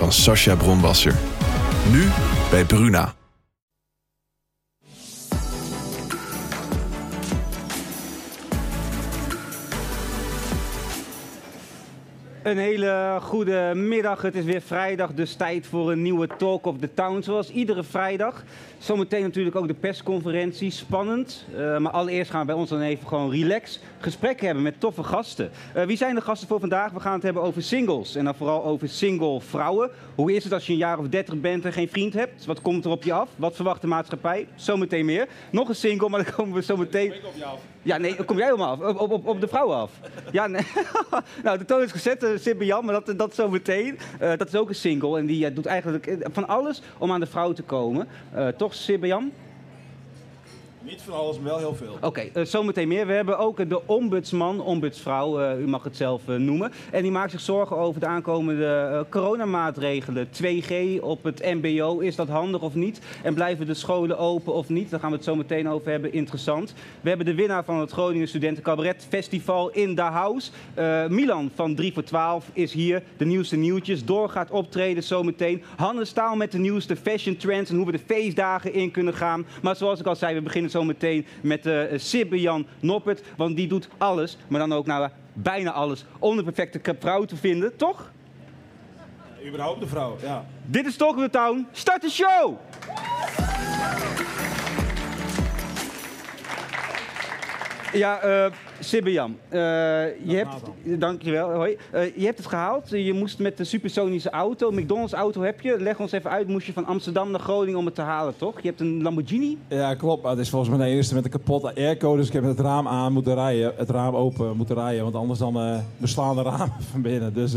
van Sascha Bronwasser. Nu bij Bruna. Een hele goede middag. Het is weer vrijdag, dus tijd voor een nieuwe Talk of the Town. Zoals iedere vrijdag. Zometeen natuurlijk ook de persconferentie. Spannend. Uh, maar allereerst gaan we bij ons dan even gewoon relax gesprekken hebben met toffe gasten. Uh, wie zijn de gasten voor vandaag? We gaan het hebben over singles. En dan vooral over single vrouwen. Hoe is het als je een jaar of dertig bent en geen vriend hebt? Wat komt er op je af? Wat verwacht de maatschappij? Zometeen meer. Nog een single, maar dan komen we je af. Ja, nee, kom jij helemaal af. Op, op, op de vrouwen af. Ja, nee. nou, de toon is gezet, uh, Sibbe Jan, maar dat, dat zometeen. Uh, dat is ook een single en die uh, doet eigenlijk van alles om aan de vrouw te komen. toch, Sibbe Jan? Niet van alles, maar wel heel veel. Oké, uh, zometeen meer. We hebben ook de ombudsman, ombudsvrouw, uh, u mag het zelf uh, noemen. En die maakt zich zorgen over de aankomende coronamaatregelen. 2G op het MBO, is dat handig of niet? En blijven de scholen open of niet? Daar gaan we het zo meteen over hebben. Interessant. We hebben de winnaar van het Groningen Studenten Cabaret Festival in the House. Milan van 3 voor 12 is hier. De nieuwste nieuwtjes. Door gaat optreden zometeen. Hannes Staal met de nieuwste fashion trends en hoe we de feestdagen in kunnen gaan. Maar zoals ik al zei, we beginnen zo meteen met uh, Sibbe Jan Noppert. Want die doet alles, maar dan ook nou, bijna alles, om de perfecte vrouw te vinden, toch? Überhaupt de vrouw, ja. Dit is Talk of the Town. Start de show! Ja, uh, Sibbe-Jan, uh, je hebt, dankjewel, hoi. Uh, je hebt het gehaald. Je moest met de supersonische auto, McDonald's auto heb je. Leg ons even uit, moest je van Amsterdam naar Groningen om het te halen, toch? Je hebt een Lamborghini? Ja, klopt. Het is volgens mij de enige met een kapotte airco. Dus ik heb het raam aan moeten rijden, het raam open moeten rijden. Want anders dan beslaan de ramen van binnen. Dus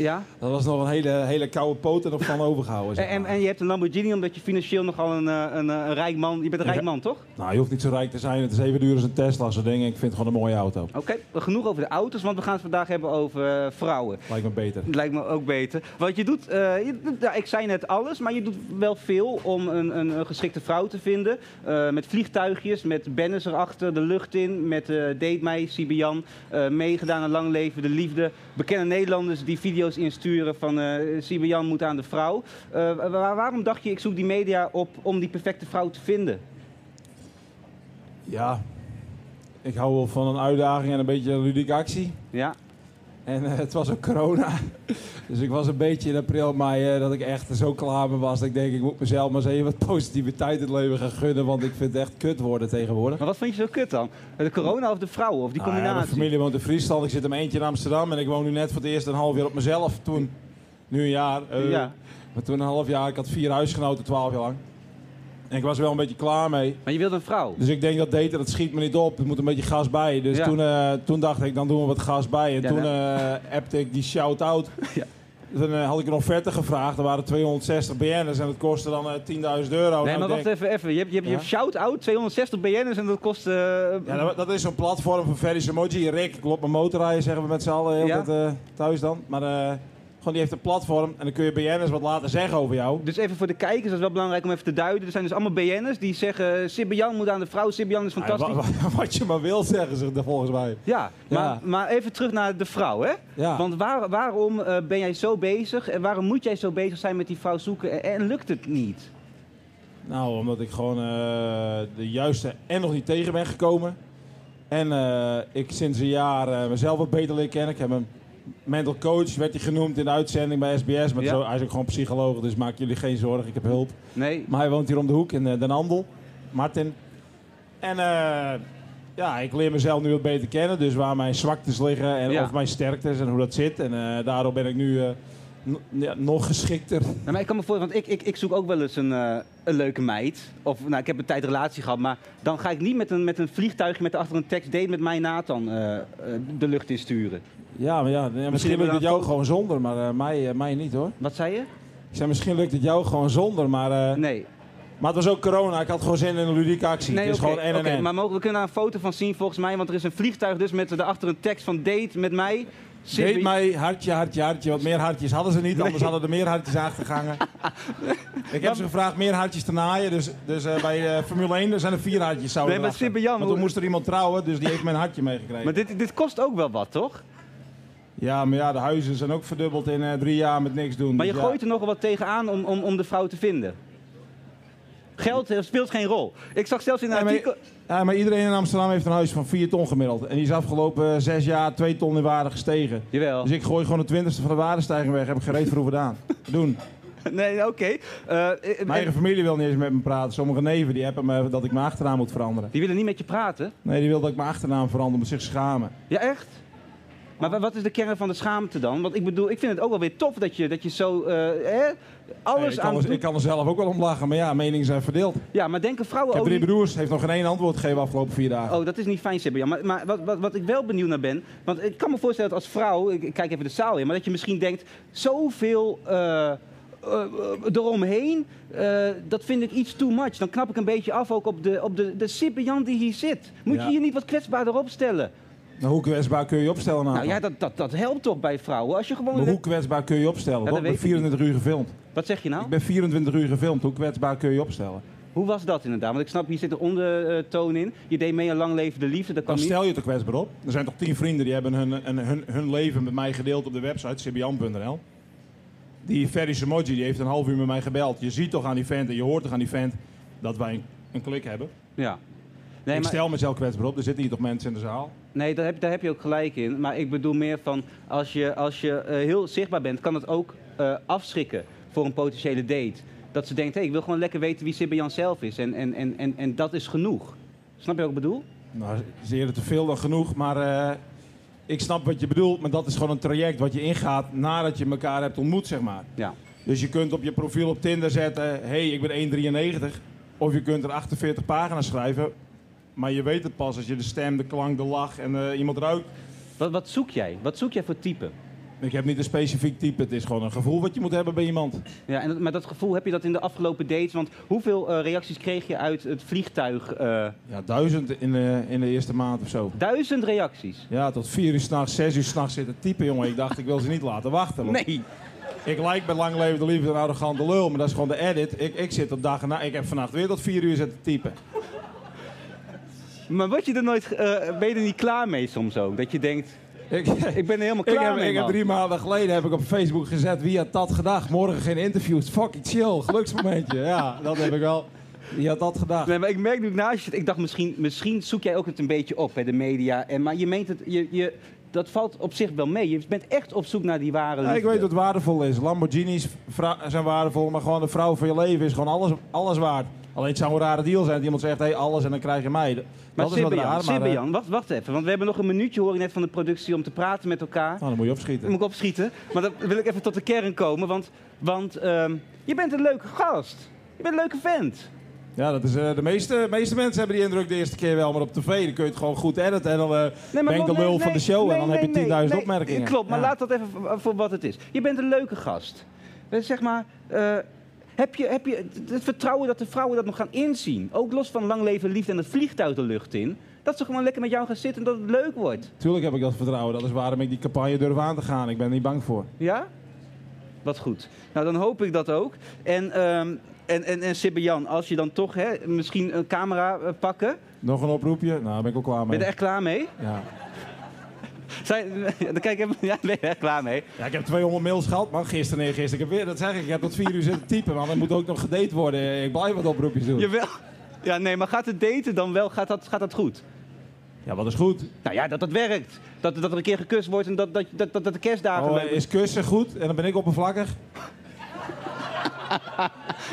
ja? dat was nog een hele, hele koude poot en nog van overgehouden. Zeg maar. en, en, je hebt een Lamborghini omdat je financieel nogal een, een, een, rijk man... Je bent een rijk man, toch? Nou, je hoeft niet zo rijk te zijn. Het is even duur als een Tesla, zo'n ding. Ik vind het gewoon een mooie auto. Oké, okay, genoeg over de auto's, want we gaan het vandaag hebben over uh, vrouwen. Lijkt me beter. Lijkt me ook beter. Want je doet, uh, je, ik zei net alles, maar je doet wel veel om een, een, een geschikte vrouw te vinden. Uh, met vliegtuigjes, met banners erachter, de lucht in, met Date mij, Sibian, meegedaan aan Lang Leven de Liefde. Bekende Nederlanders die video's insturen van Sibian moet aan de vrouw. Waar, waarom dacht je, ik zoek die media op om die perfecte vrouw te vinden? Ja, ik hou wel van een uitdaging en een beetje ludieke actie. Ja. En uh, het was ook corona. dus ik was een beetje in april, mei uh, dat ik echt zo klaar mee was. Dat ik denk, ik moet mezelf maar eens even wat positiviteit in het leven gaan gunnen. Want ik vind het echt kut worden tegenwoordig. Maar wat vind je zo kut dan? De corona of de vrouwen? Of die combinatie? Ja, mijn familie woont in Friesland. Ik zit om eentje in Amsterdam. En ik woon nu net voor het eerst een half jaar op mezelf. Toen, nu een jaar. Uh, ja. Maar toen een half jaar. Ik had vier huisgenoten, twaalf jaar lang. En ik was er wel een beetje klaar mee. Maar je wilde een vrouw? Dus ik denk dat daten, dat schiet me niet op. Er moet een beetje gas bij. Dus Ja. toen, eh, toen dacht ik, dan doen we wat gas bij. En Ja, toen nou. eh appte ik die shout-out. Ja. Toen eh, had ik een offerte gevraagd. Er waren 260 BN'ers en dat kostte dan eh, 10.000 euro. Nee, Nou, maar ik wacht denk- even, even. Je hebt, je hebt, je Ja? hebt shout-out, 260 BN'ers en dat kost... eh, Ja, dat, dat is zo'n platform van Ferry Emoji. Rick, ik loop mijn motorrijden, zeggen we met z'n allen heel Ja? eh, thuis dan. Maar eh, gewoon die heeft een platform en dan kun je BN'ers wat laten zeggen over jou. Dus even voor de kijkers, dat is wel belangrijk om even te duiden. Er zijn dus allemaal BN'ers die zeggen... Sibbe-Jan moet aan de vrouw, Sibbe-Jan is fantastisch. Ja, wa- wa- wat je maar wil zeggen ze er volgens mij. Ja, maar, Ja. maar even terug naar de vrouw, hè? Ja. Want waar, waarom eh, ben jij zo bezig en waarom moet jij zo bezig zijn met die vrouw zoeken en, en lukt het niet? Nou, omdat ik gewoon eh, de juiste en nog niet tegen ben gekomen. En eh, ik sinds een jaar eh, mezelf wat beter leer kennen. Ik heb een mental coach werd hij genoemd in de uitzending bij SBS. Maar Ja. zo, hij is ook gewoon psycholoog, dus maak jullie geen zorgen, ik heb hulp. Nee. Maar hij woont hier om de hoek in eh, Den Handel. Martin. En eh, ja, ik leer mezelf nu wat beter kennen. Dus waar mijn zwaktes liggen en Ja. of mijn sterktes en hoe dat zit. En eh, daardoor ben ik nu ja, nog geschikter. Nou, maar ik kan me voorstellen, want ik, ik, ik zoek ook wel eens een, een leuke meid. Of nou, ik heb een tijd relatie gehad, maar dan ga ik niet met een, met een vliegtuigje met achter een tekst date met mij Nathan de lucht insturen. Ja, maar ja, misschien lukt het jou gewoon zonder, maar eh, mij, eh, mij niet hoor. Wat zei je? Ik zei, misschien lukt het jou gewoon zonder, maar, eh, Nee. maar het was ook corona. Ik had gewoon zin in een ludieke actie. Nee, het is oké, gewoon en en. Maar mogen, we kunnen daar een foto van zien volgens mij, want er is een vliegtuig dus met daarachter een tekst van date met mij. Deed mij hartje, hartje, hartje. Want meer hartjes hadden ze niet, anders hadden er meer hartjes aangegangen. ik heb ze gevraagd meer hartjes te naaien. Dus, dus eh, bij Formule 1 er zijn er vier hartjes. zouden Nee, maar. Sibbe Jan, Want toen moest er iemand trouwen, dus die heeft mijn hartje meegekregen. Maar dit, dit kost ook wel wat, toch? Ja, maar ja, de huizen zijn ook verdubbeld in eh, drie jaar met niks doen. Maar je Dus ja. gooit er nogal wat tegenaan om, om, om de vrouw te vinden. Geld eh, speelt geen rol. Ik zag zelfs in een Ja, maar- artikel... Ja, maar iedereen in Amsterdam heeft een huis van 4 ton gemiddeld. En die is afgelopen eh, zes jaar 2 ton in waarde gestegen. Jawel. Dus ik gooi gewoon de twintigste van de waardestijging weg. Heb ik gereed voor hoeven gedaan. Doen. Nee, oké. Mijn eigen familie wil niet eens met me praten. Sommige neven die hebben me dat ik mijn achternaam moet veranderen. die willen niet met je praten. Nee, die wil dat ik mijn achternaam verander om zich schamen. Ja, echt? Maar wa- wat is de kern van de schaamte dan? Want ik bedoel, ik vind het ook wel weer tof dat je, dat je zo eh, hè, alles Nee, ik, kan aan er, doet. ik kan er zelf ook wel om lachen, maar ja, meningen zijn verdeeld. Ja, maar denken Ik vrouwen heb ook drie broers, heeft nog geen één antwoord gegeven afgelopen vier dagen. Oh, dat is niet fijn, Sibbe. Maar, maar wat, wat, wat ik wel benieuwd naar ben... Want ik kan me voorstellen dat als vrouw... Ik, ik kijk even de zaal in. Maar dat je misschien denkt... Zoveel eh, eromheen... dat vind ik iets too much. Dan knap ik een beetje af ook op de, op de, de Sibbe Jan die hier zit. Moet Ja. je hier niet wat kwetsbaarder opstellen? Nou, hoe kwetsbaar kun je opstellen? Nou ja, dat, dat, dat helpt toch bij vrouwen? Als je gewoon... Maar hoe kwetsbaar kun je opstellen? Ja, dat ik ben weet ik 24 uur gefilmd. Wat zeg je nou? Ik ben 24 uur gefilmd. Hoe kwetsbaar kun je opstellen? Hoe was dat inderdaad? Want ik snap, hier zit een ondertoon in. Je deed mee aan lang leven de liefde. Dat kan Dan stel je toch kwetsbaar op. Er zijn toch tien vrienden die hebben hun, hun, hun, hun leven met mij gedeeld op de website cbn.nl. Die Ferry Samoji die heeft een half uur met mij gebeld. Je ziet toch aan die vent en je hoort toch aan die vent dat wij een, een klik hebben. Ja. Nee, ik maar, stel mezelf kwetsbaar op. Er zitten hier toch mensen in de zaal. Nee daar, heb, daar heb je ook gelijk in. Maar ik bedoel meer van, als je, als je eh, heel zichtbaar bent, kan het ook eh, afschrikken voor een potentiële date. Dat ze denkt, hey, ik wil gewoon lekker weten wie Sibbe Jan zelf is. En, en, en, en, en dat is genoeg. Snap je wat ik bedoel? Nou, eerder te veel dan genoeg, maar eh, ik snap wat je bedoelt. Maar dat is gewoon een traject wat je ingaat nadat je elkaar hebt ontmoet, zeg maar. Ja. Dus je kunt op je profiel op Tinder zetten, hé, hey, ik ben 1,93. Of je kunt er 48 pagina's schrijven. Maar je weet het pas als je de stem, de klank, de lach en eh, iemand ruikt. Wat, wat zoek jij? Wat zoek jij voor type? Ik heb niet een specifiek type, het is gewoon een gevoel wat je moet hebben bij iemand. Ja, en dat, maar dat gevoel heb je dat in de afgelopen dates? Want hoeveel eh, reacties kreeg je uit het vliegtuig? eh, Ja, duizend in de, in de eerste maand of zo. duizend reacties. Ja, tot vier uur s'nachts, zes uur s'nachts zitten typen, jongen. Ik dacht, ik wil ze niet laten wachten. want Nee. Ik lijk bij lang leven de liefde een arrogante lul, maar dat is gewoon de edit. Ik, ik zit op dag en na. Ik heb vannacht weer tot vier uur zitten typen. Maar word je er nooit, eh, ben je er niet klaar mee soms ook? Dat je denkt, Ik, ik ben er helemaal ik klaar heb, mee, ik heb drie maanden geleden heb ik op Facebook gezet wie had dat gedacht. Morgen geen interviews. Fucking chill. Geluksmomentje. Ja, dat heb ik wel. Wie had dat gedacht? Nee, maar ik merk nu ik naast je ik dacht misschien, misschien zoek jij ook het een beetje op bij de media. En, maar je meent het, je, je, dat valt op zich wel mee. Je bent echt op zoek naar die ware Ja, ik liefde. weet wat waardevol is. Lamborghinis zijn waardevol, maar gewoon de vrouw van je leven is gewoon alles, alles waard. Alleen het zou een rare deal zijn dat iemand zegt, hey, alles en dan krijg je mij. Dat Maar is Jan, raar, maar... Eh, wacht, wacht even. Want we hebben nog een minuutje, hoor ik net van de productie, om te praten met elkaar. nou, dan moet je opschieten. Dan moet ik opschieten. Maar dan wil ik even tot de kern komen. Want, want ehm, je bent een leuke gast. Je bent een leuke vent. Ja, dat is, eh, de meeste, meeste mensen hebben die indruk de eerste keer wel, maar op tv dan kun je het gewoon goed editen en dan eh, Nee, ben ik de lul nee, van de show nee, en dan heb je nee, 10.000 nee, opmerkingen. Klopt, maar Ja. laat dat even voor- wat het is. Je bent een leuke gast. Zeg maar, heb, je, heb je het- vertrouwen dat de vrouwen dat nog gaan inzien? Ook los van lang leven liefde en het vliegtuig de lucht in. Dat ze gewoon lekker met jou gaan zitten en dat het leuk wordt. Tuurlijk heb ik dat vertrouwen, dat is waarom ik die campagne durf aan te gaan. Ik ben er niet bang voor. Ja? Wat goed. Nou, dan hoop ik dat ook. En, ehm en, en, en Sibbe Jan, als je dan toch hè, misschien een camera eh, pakken. Nog een oproepje? Nou, daar ben ik al klaar Ben mee. je er echt klaar mee? Ja. Zijn, dan kijk ja, ben je er klaar mee? ja, ik heb 200 mails gehad, man. Gisteren en gisteren. Ik heb weer, dat zeg ik, ik heb tot 4 uur zitten typen, man. Dan moet ook nog gedate worden. Ik blijf wat oproepjes doen. Jawel. Ja, nee, maar gaat het daten dan wel? Gaat dat, gaat dat goed? Ja, wat is goed? Nou ja, dat dat werkt. Dat, dat er een keer gekust wordt en dat, dat, dat, dat, dat de kerstdagen... Oh, is kussen goed en dan ben ik oppervlakkig?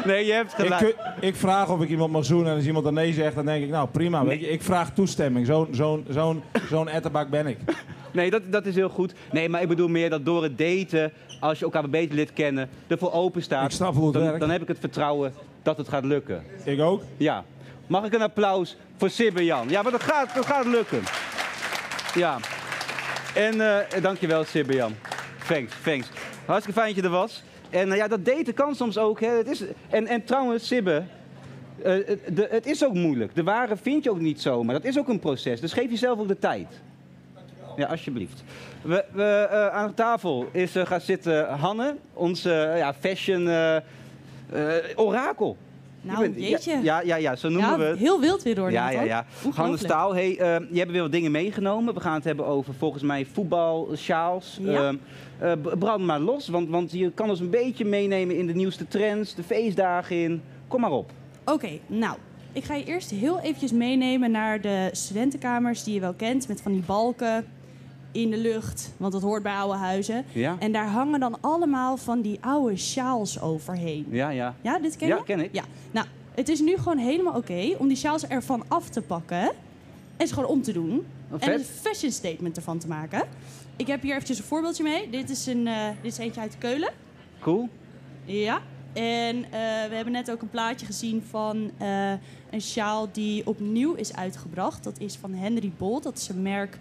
Nee, je hebt Ik, gelijk. ku- ik vraag of ik iemand mag zoenen en als iemand dan nee zegt, dan denk ik, nou prima. Weet je, ik vraag toestemming. Zo'n zo'n zo'n zo'n etterbak ben ik. Nee, dat, dat is heel goed. Nee, maar ik bedoel meer dat door het daten, als je elkaar beter lid kennen, ervoor open staat. Ik dan, werkt. dan heb ik het vertrouwen dat het gaat lukken. Ik ook. Ja. Mag ik een applaus voor Sibbe Jan? Ja, maar dat gaat, dat gaat lukken. Ja. En eh dankjewel Sibbe Jan. Thanks, thanks. Hartstikke fijn dat je er was. En eh, ja, dat daten kan soms ook. Hè. Het is, en, en trouwens, Sibbe, eh, het, de, het is ook moeilijk. De ware vind je ook niet zomaar. Dat is ook een proces. Dus geef jezelf ook de tijd. Ja, alsjeblieft. We, we, eh, aan tafel is eh, gaan zitten Hanne, onze ja, fashion orakel. Nou, Je bent- jeetje. Ja, ja, ja, zo noemen Ja, we het. heel wild weer door, Ja, ja, ja. Hanne Ongelooflijk. Staal, hey, eh, je hebt weer wat dingen meegenomen. We gaan het hebben over volgens mij voetbal, sjaals. Ja. Ehm, eh, brand maar los, want, want je kan ons een beetje meenemen in de nieuwste trends, de feestdagen in. Kom maar op. Oké, nou. Ik ga je eerst heel eventjes meenemen naar de studentenkamers die je wel kent. Met van die balken in de lucht, want dat hoort bij oude huizen. Ja? En daar hangen dan allemaal van die oude sjaals overheen. Ja, ja. Ja, dit ken Ja, je? ken ik. Ja. Nou, het is nu gewoon helemaal oké om die sjaals ervan af te pakken. En ze gewoon om te doen. Oh, en een fashion statement ervan te maken. Ik heb hier eventjes een voorbeeldje mee. Dit is, een, eh, dit is eentje uit Keulen. Cool. Ja. En eh, we hebben net ook een plaatje gezien van eh, een sjaal die opnieuw is uitgebracht. Dat is van Henry Bolt. Dat is een merk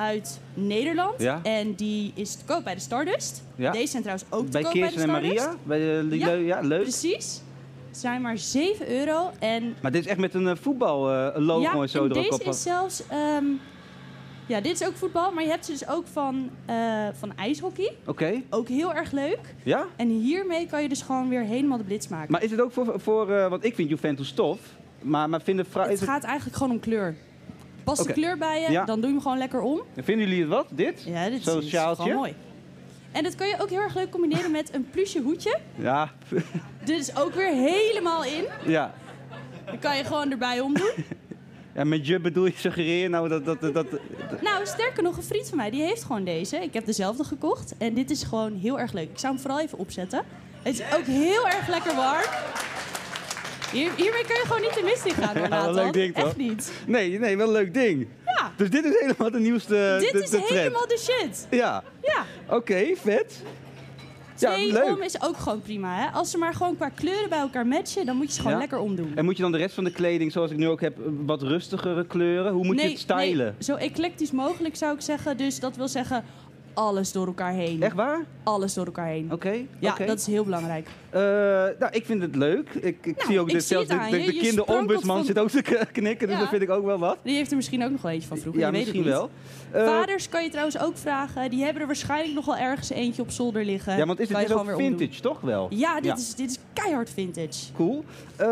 uit Nederland. Ja. En die is te koop bij de Stardust. Ja. Deze zijn trouwens ook te Bij koop bij de Kirsten en. Maria? Bij de, Ja, leu- ja, leuk. Precies. Zijn maar 7 euro. En Maar dit is echt met een voetbal logo ja, en zo en er ook deze op. is zelfs... ehm, ja, dit is ook voetbal. Maar je hebt ze dus ook van, eh, van ijshockey. Oké, Ook heel erg leuk. ja? En hiermee kan je dus gewoon weer helemaal de blitz maken. Maar is het ook voor, voor eh, want ik vind Juventus tof, maar, maar vinden, vrou- Het is het- gaat eigenlijk gewoon om kleur. Past Oké. de kleur bij je, Ja. dan doe je hem gewoon lekker om. vinden jullie het wat, dit? Ja, dit Zo'n is sjaaltje? gewoon mooi. En dat kan je ook heel erg leuk combineren met een plusje hoedje. Ja, Dit is ook weer helemaal in. ja. Dan kan je gewoon erbij omdoen. En met je bedoel je suggereer je nou dat... dat, dat, dat Nou, sterker nog, een vriend van mij die heeft gewoon deze. Ik heb dezelfde gekocht. En dit is gewoon heel erg leuk. Ik zou hem vooral even opzetten. Het is ook heel erg lekker warm. Hier, hiermee kun je gewoon niet de mist in gaan, hoor, Ja, leuk ding, toch? Echt niet. nee, nee, wel een leuk ding. Ja, Dus dit is helemaal de nieuwste dit de, is de helemaal de shit. Ja, Ja. oké, vet. Ja, Twee leuk. om is ook gewoon prima. Hè? Als ze maar gewoon qua kleuren bij elkaar matchen, dan moet je ze gewoon Ja. lekker omdoen. En moet je dan de rest van de kleding, zoals ik nu ook heb, wat rustigere kleuren? Hoe moet je het stylen? nee, zo eclectisch mogelijk zou ik zeggen. Dus dat wil zeggen alles door elkaar heen. Echt waar? Alles door elkaar heen. Oké, Ja, dat is heel belangrijk. Eh, nou, ik vind het leuk. Ik, ik Nou, zie ook ik dit zie zelfs het de, de, de kinderombudsman zit ook te knikken, dus Ja. dat vind ik ook wel wat. Die heeft er misschien ook nog wel eentje van vroeger. Ja, misschien wel. Eh, Vaders kan je trouwens ook vragen. Die hebben er waarschijnlijk nog wel ergens eentje op zolder liggen. ja, want is is ook omdoen. vintage, toch wel? Ja, dit, Ja. Is, dit is keihard vintage. Cool. Eh,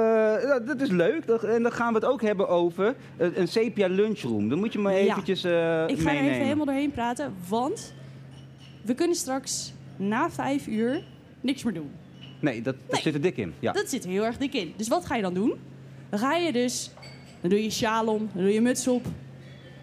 dat is leuk. En dan gaan we het ook hebben over een sepia lunchroom. Dan moet je maar eventjes Ik ga er even helemaal doorheen praten. Want we kunnen straks na vijf uur niks meer doen. Nee, dat, dat Nee. zit er dik in. Ja. Dat zit er heel erg dik in. Dus wat ga je dan doen? Dan ga je dus... Dan doe je sjaal om, dan doe je muts op.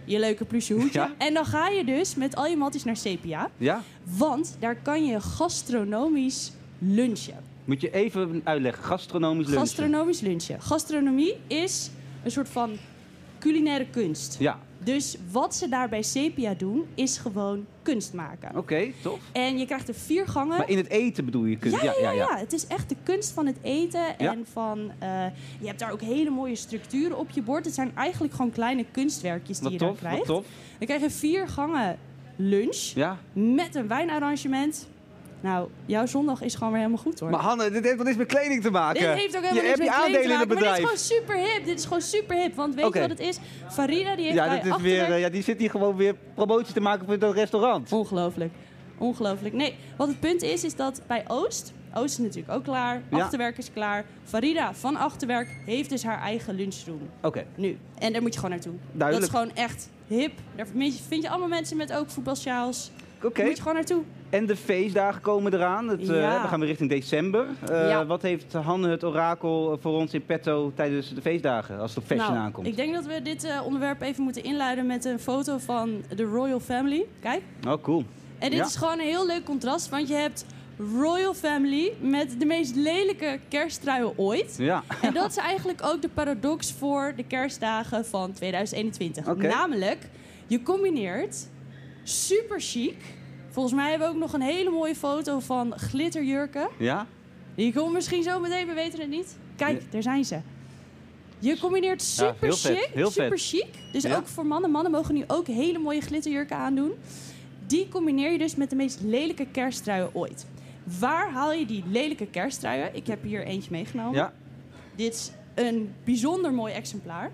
Je leuke plusje hoedje. Ja. En dan ga je dus met al je matties naar Sepia. ja? Want daar kan je gastronomisch lunchen. Moet je even uitleggen. Gastronomisch lunchen. Gastronomisch lunchen. Gastronomie is een soort van culinaire kunst. Ja, Dus wat ze daar bij Sepia doen, is gewoon kunst maken. oké, tof. En je krijgt er vier gangen. Maar in het eten bedoel je? kun- Ja, ja, ja, Het is echt de kunst van het eten. Ja. En van, eh, je hebt daar ook hele mooie structuren op je bord. Het zijn eigenlijk gewoon kleine kunstwerkjes die Wat je daar tof, wat krijgt. tof. Dan krijg je vier gangen lunch Ja. met een wijnarrangement. Nou, jouw zondag is gewoon weer helemaal goed hoor. Maar Hanne, dit heeft wat iets met kleding te maken. Dit heeft ook helemaal je niks met kleding te aandelen in het maken, maar dit bedrijf. is gewoon super hip. Dit is gewoon super hip. Want weet je wat het is? Farida die heeft Ja, dit is weer, eh, ja, die zit hier gewoon weer promotie te maken voor dat restaurant. Ongelooflijk. Ongelooflijk. Nee, wat het punt is, is dat bij Oost... Oost is natuurlijk ook klaar. Ja. Achterwerk is klaar. Farida van Achterwerk heeft dus haar eigen lunchroom. Oké, Nu. En daar moet je gewoon naartoe. Duidelijk. Dat is gewoon echt hip. Daar vind je- vind je allemaal mensen met ook voetbalsjaals. oké. Daar moet je gewoon naartoe. En de feestdagen komen eraan. Het, eh, Ja. we gaan weer richting december. Eh, Ja. Wat heeft Hanne het orakel voor ons in petto tijdens de feestdagen, als het op fashion Nou, aankomt? Ik denk dat we dit eh, onderwerp even moeten inluiden met een foto van de Royal Family. Kijk. Oh, cool. En dit Ja. is gewoon een heel leuk contrast, want je hebt Royal Family met de meest lelijke kersttruien ooit. Ja. En dat is eigenlijk ook de paradox voor de kerstdagen van 2021. Oké. Namelijk, je combineert super chic. Volgens mij hebben we ook nog een hele mooie foto van glitterjurken. Ja? Die komt misschien zo meteen, we weten het niet. Kijk, Ja. daar zijn ze. Je combineert Ja, super heel vet, chic, heel super vet. chic. Dus ook voor mannen. Mannen mogen nu ook hele mooie glitterjurken aandoen. Die combineer je dus met de meest lelijke kersttruien ooit. Waar haal je die lelijke kersttruien? Ik heb hier eentje meegenomen. Ja. Dit is een bijzonder mooi exemplaar.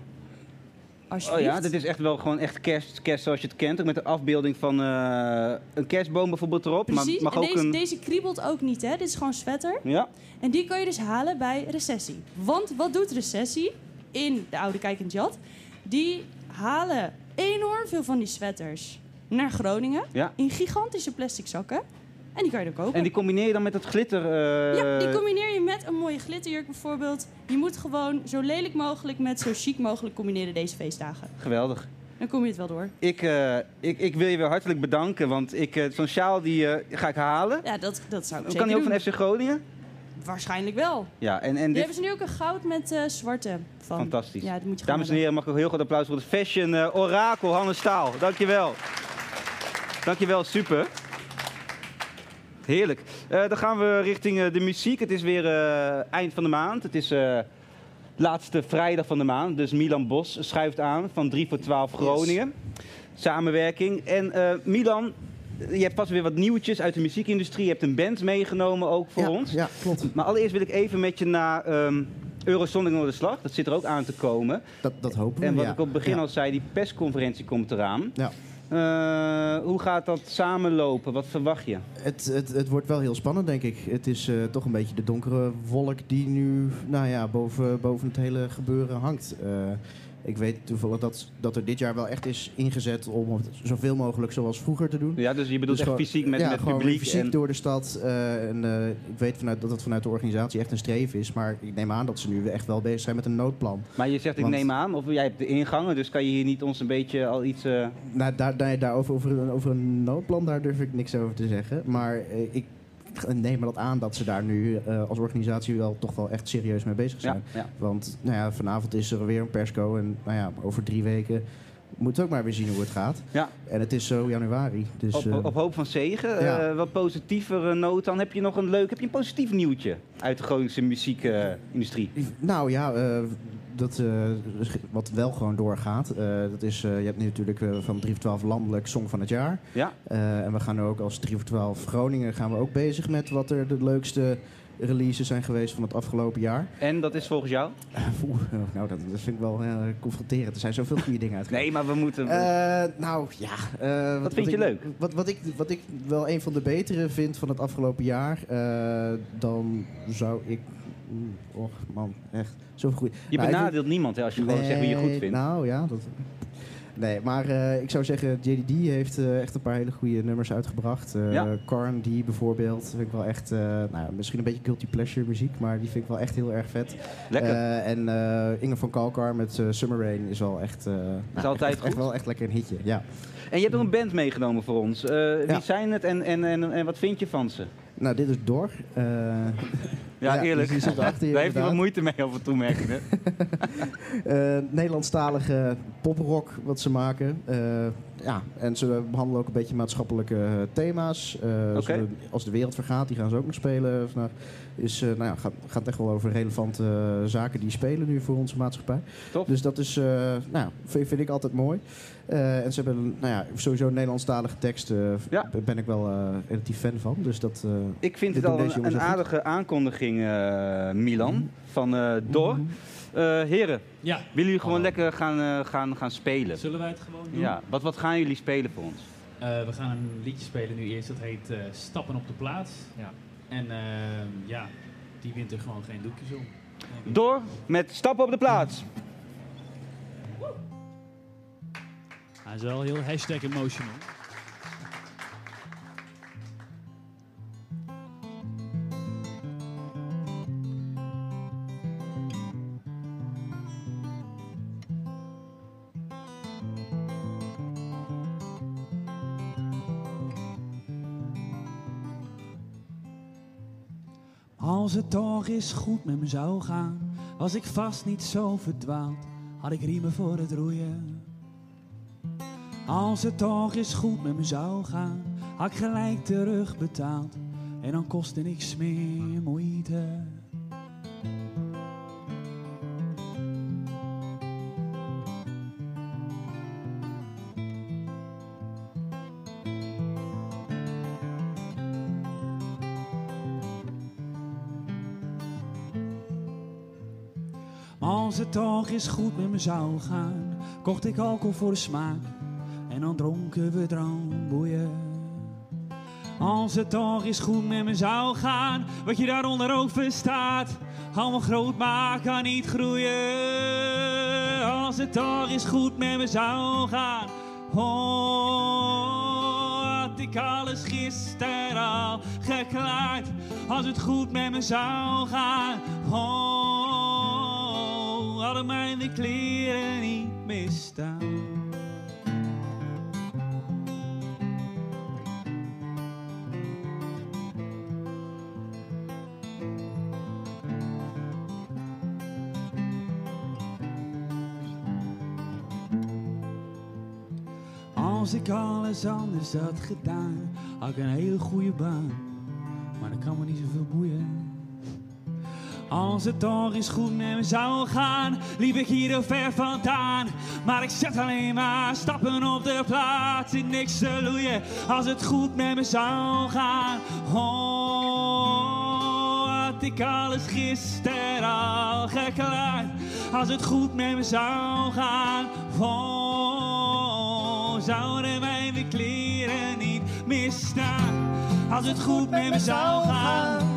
Oh ja, dit is echt wel gewoon echt kerst, kerst zoals je het kent. Ook met een afbeelding van eh, een kerstboom bijvoorbeeld erop. Precies, Maar mag ook deze, een... deze kriebelt ook niet, hè? Dit is gewoon sweater. Ja? En die kan je dus halen bij Recessie. Want wat doet Recessie in de Oude Kijk en Jat? Die halen enorm veel van die sweaters naar Groningen. Ja. In gigantische plastic zakken. En die kan je dan kopen. En die combineer je dan met het glitter... eh, ja, die combineer je met een mooie glitterjurk bijvoorbeeld. Je moet gewoon zo lelijk mogelijk met zo chic mogelijk combineren deze feestdagen. Geweldig. Dan kom je het wel door. Ik, eh, ik, ik wil je weer hartelijk bedanken, want ik, eh, zo'n sjaal die ga ik halen. Ja, dat, dat zou ik kan zeker die ook doen. van FC Groningen? Waarschijnlijk wel. Ja, en, en Die dit... hebben ze nu ook een goud met eh, zwarte van. Fantastisch. Ja, dat moet je Dames en heren, mag ik ook heel groot applaus voor het fashion eh, orakel Hannes Staal. Dankjewel. Dankjewel, super. Heerlijk. Eh, dan gaan we richting eh, de muziek. Het is weer eh, eind van de maand. Het is laatste vrijdag van de maand. Dus Milan Bos schuift aan van 3 voor 12 Groningen. Samenwerking. En Milan, je hebt vast weer wat nieuwtjes uit de muziekindustrie. Je hebt een band meegenomen ook voor ja, ons. Ja, klopt. Maar allereerst wil ik even met je naar ehm Eurosonic Noorderslag. Dat zit er ook aan te komen. Dat, dat hopen we. En wat ja. ik op het begin ja. al zei, die persconferentie komt eraan. Ja. Eh, hoe gaat dat samenlopen? Wat verwacht je? Het, het, het wordt wel heel spannend, denk ik. Het is eh, toch een beetje de donkere wolk die nu nou ja, boven, boven het hele gebeuren hangt. Ik weet toevallig dat, dat er dit jaar wel echt is ingezet om het zoveel mogelijk zoals vroeger te doen. Ja, dus je bedoelt Dus echt gewoon- fysiek met, ja, met gewoon publiek. fysiek en... door de stad. eh, en, eh, ik weet vanuit, dat het vanuit de organisatie echt een streven is. Maar ik neem aan dat ze nu echt wel bezig zijn met een noodplan. Maar je zegt, ik Want- neem aan, of jij hebt de ingangen, dus kan je hier niet ons een beetje al iets... eh, Nou, daar, daar, daarover over, een- over een noodplan, daar durf ik niks over te zeggen. Maar ik neem dat aan dat ze daar nu eh, als organisatie wel toch wel echt serieus mee bezig zijn. ja, ja. Want nou ja, vanavond is er weer een persco en nou ja, over drie weken moeten ook maar weer zien hoe het gaat. Ja. En het is zo januari. Dus, Op, eh, op hoop van zegen. ja. Eh, wat positievere noot dan. Heb je nog een leuk, heb je een positief nieuwtje uit de Groningse muziekindustrie? Nou ja, eh, dat, wat wel gewoon doorgaat, dat is, je hebt nu natuurlijk van 3 voor 12 landelijk Song van het Jaar. ja? En we gaan nu ook als 3 voor 12 Groningen gaan we ook bezig met wat er de leukste releases zijn geweest van het afgelopen jaar. En dat is volgens jou? Oeh, nou, dat, dat vind ik wel eh, confronterend. Er zijn zoveel goede dingen uitgekomen. Nee, maar we moeten... Eh, nou ja. eh, Wat vind je ik, leuk? Wat, wat, ik, wat ik wel een van de betere vind van het afgelopen jaar, eh, dan zou ik. Och man, echt. Zoveel goede. je benadeelt niemand hè, als je gewoon zegt wie je goed vindt. Nou ja, dat. Nee, maar eh, ik zou zeggen, JDD heeft eh, echt een paar hele goede nummers uitgebracht. Eh Ja. Carn D bijvoorbeeld, vind ik wel echt, nou, misschien een beetje guilty pleasure muziek, maar die vind ik wel echt heel erg vet. Lekker. En Inge van Kalkar met Summer Rain is wel echt, nou, altijd echt, echt wel echt lekker een hitje. Ja. En je hebt ook een band meegenomen voor ons. Eh, wie Ja. zijn het en, en, en, en wat vind je van ze? Nou, dit is Dor. Eh, Ja, Ja, eerlijk. dus Daar heeft hij wat moeite mee af en toe, merk ik. hè? eh, Nederlandstalige poprock wat ze maken. Eh, ja, en ze behandelen ook een beetje maatschappelijke eh, thema's. Eh, ze- als de wereld vergaat, die gaan ze ook nog spelen. vandaag. Is, eh, nou ja, gaat, gaat echt wel over relevante zaken die spelen nu voor onze maatschappij. Dus dat is, nou, vind, vind ik altijd mooi. En ze hebben nou ja, sowieso Nederlandstalige teksten. Ja. Daar ben ik wel relatief fan van. Dus dat, Ik vind het al een, goed. aardige aankondiging, Milan, van eh Dor. Mhm. Eh, heren, Ja, willen jullie gewoon lekker gaan, eh, gaan, gaan spelen? zullen wij het gewoon doen? Ja, wat, wat gaan jullie spelen voor ons? Eh, we gaan een liedje spelen nu eerst, dat heet eh, Stappen op de plaats. Ja. En ehm, ja, die wint er gewoon geen doekjes om. Door met stappen op de plaats. Hij is wel heel hashtag emotional. Als het toch eens goed met me zou gaan, was ik vast niet zo verdwaald, had ik riemen voor het roeien. Als het toch eens goed met me zou gaan, had ik gelijk terug betaald en dan kostte niks meer moeite. Als het toch eens goed met me zou gaan, kocht ik alcohol voor de smaak en dan dronken we dranboeien. Als het toch eens goed met me zou gaan, wat je daaronder ook verstaat, allemaal groot maar kan niet groeien. Als het toch eens goed met me zou gaan, oh, had ik alles gisteren al geklaard. Als het goed met me zou gaan, oh, hadden mijn kleren niet misstaan. Als ik alles anders had gedaan, had ik een hele goede baan. Maar dat kan me niet zoveel boeien. Als het toch eens goed met me zou gaan, liep ik hier ver vandaan. Maar ik zet alleen maar stappen op de plaats, in niks te loeien. Als het goed met me zou gaan, oh, had ik alles gisteren al geklaard. Als het goed met me zou gaan, oh, zouden mijn kleren niet misstaan. Als het goed met me zou gaan,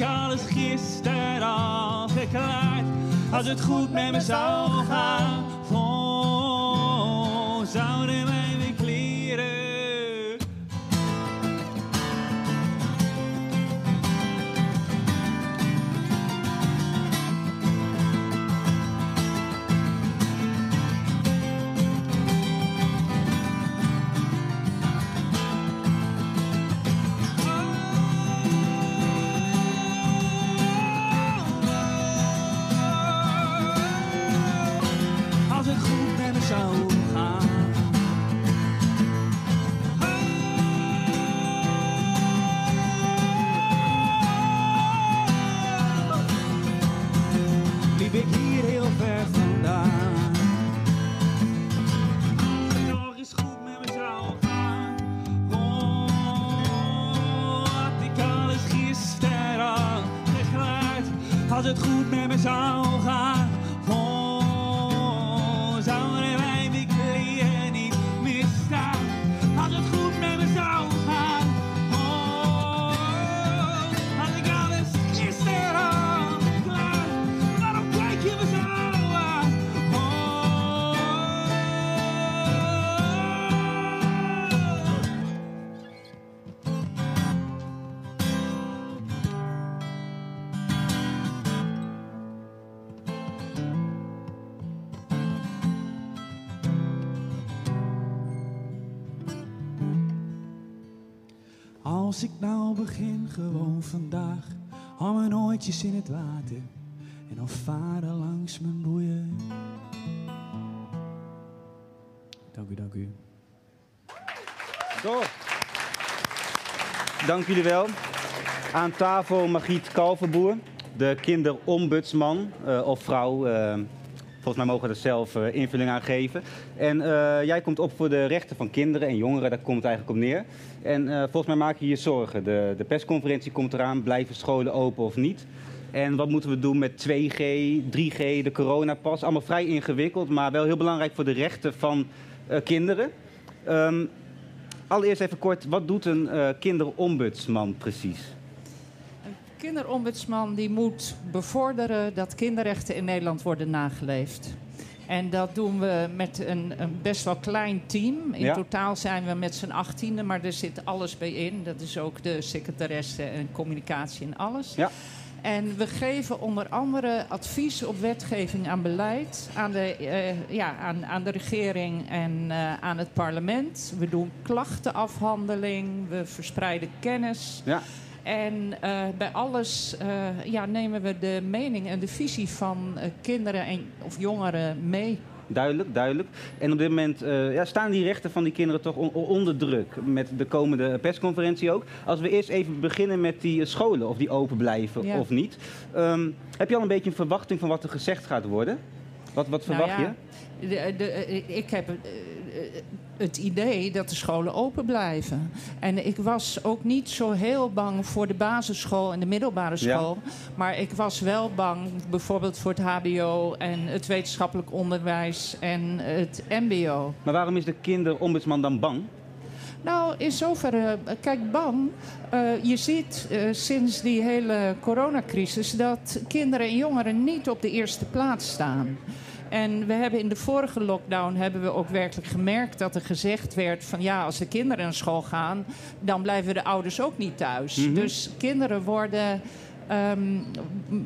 ik alles gisteren al geklaard. Als het goed met me zou gaan, oh, zouden begin gewoon vandaag, al mijn ooitjes in het water en dan varen langs mijn boeien. Dank u, dank u. Dank jullie wel. Aan tafel Margriet Kalverboer, de kinderombudsman eh, of vrouw. eh, volgens mij mogen we er zelf eh, invulling aan geven. En eh, jij komt op voor de rechten van kinderen en jongeren, daar komt het eigenlijk op neer. En eh, volgens mij maak je je zorgen. De, de persconferentie komt eraan, blijven scholen open of niet? En wat moeten we doen met 2G, 3G, de coronapas? Allemaal vrij ingewikkeld, maar wel heel belangrijk voor de rechten van kinderen. Ehm, allereerst even kort, wat doet een kinderombudsman precies? Kinderombudsman die moet bevorderen dat kinderrechten in Nederland worden nageleefd. En dat doen we met een, een best wel klein team. In Ja. totaal zijn we met z'n achttiende, maar er zit alles bij in. Dat is ook de secretaresse en communicatie en alles. Ja. En we geven onder andere advies op wetgeving aan beleid, aan de, eh, ja, aan, aan de regering en eh, aan het parlement. We doen klachtenafhandeling, we verspreiden kennis. Ja. En eh, bij alles eh, ja, nemen we de mening en de visie van eh, kinderen en, of jongeren mee. Duidelijk, duidelijk. En op dit moment ja, staan die rechten van die kinderen toch on- onder druk met de komende persconferentie ook. Als we eerst even beginnen met die scholen, of die open blijven Ja. of niet. Ehm, heb je al een beetje een verwachting van wat er gezegd gaat worden? Wat, wat Nou verwacht ja, de- de- ik heb het idee dat de scholen open blijven. En ik was ook niet zo heel bang voor de basisschool en de middelbare Ja. school. Maar ik was wel bang bijvoorbeeld voor het HBO en het wetenschappelijk onderwijs en het MBO. Maar waarom is de kinderombudsman dan bang? Nou, in zoverre, eh, kijk, bang. Eh, je ziet eh, sinds die hele coronacrisis dat kinderen en jongeren niet op de eerste plaats staan. En we hebben in de vorige lockdown hebben we ook werkelijk gemerkt dat er gezegd werd van ja, als de kinderen naar school gaan, dan blijven de ouders ook niet thuis. Mhm. Dus kinderen worden. Ehm,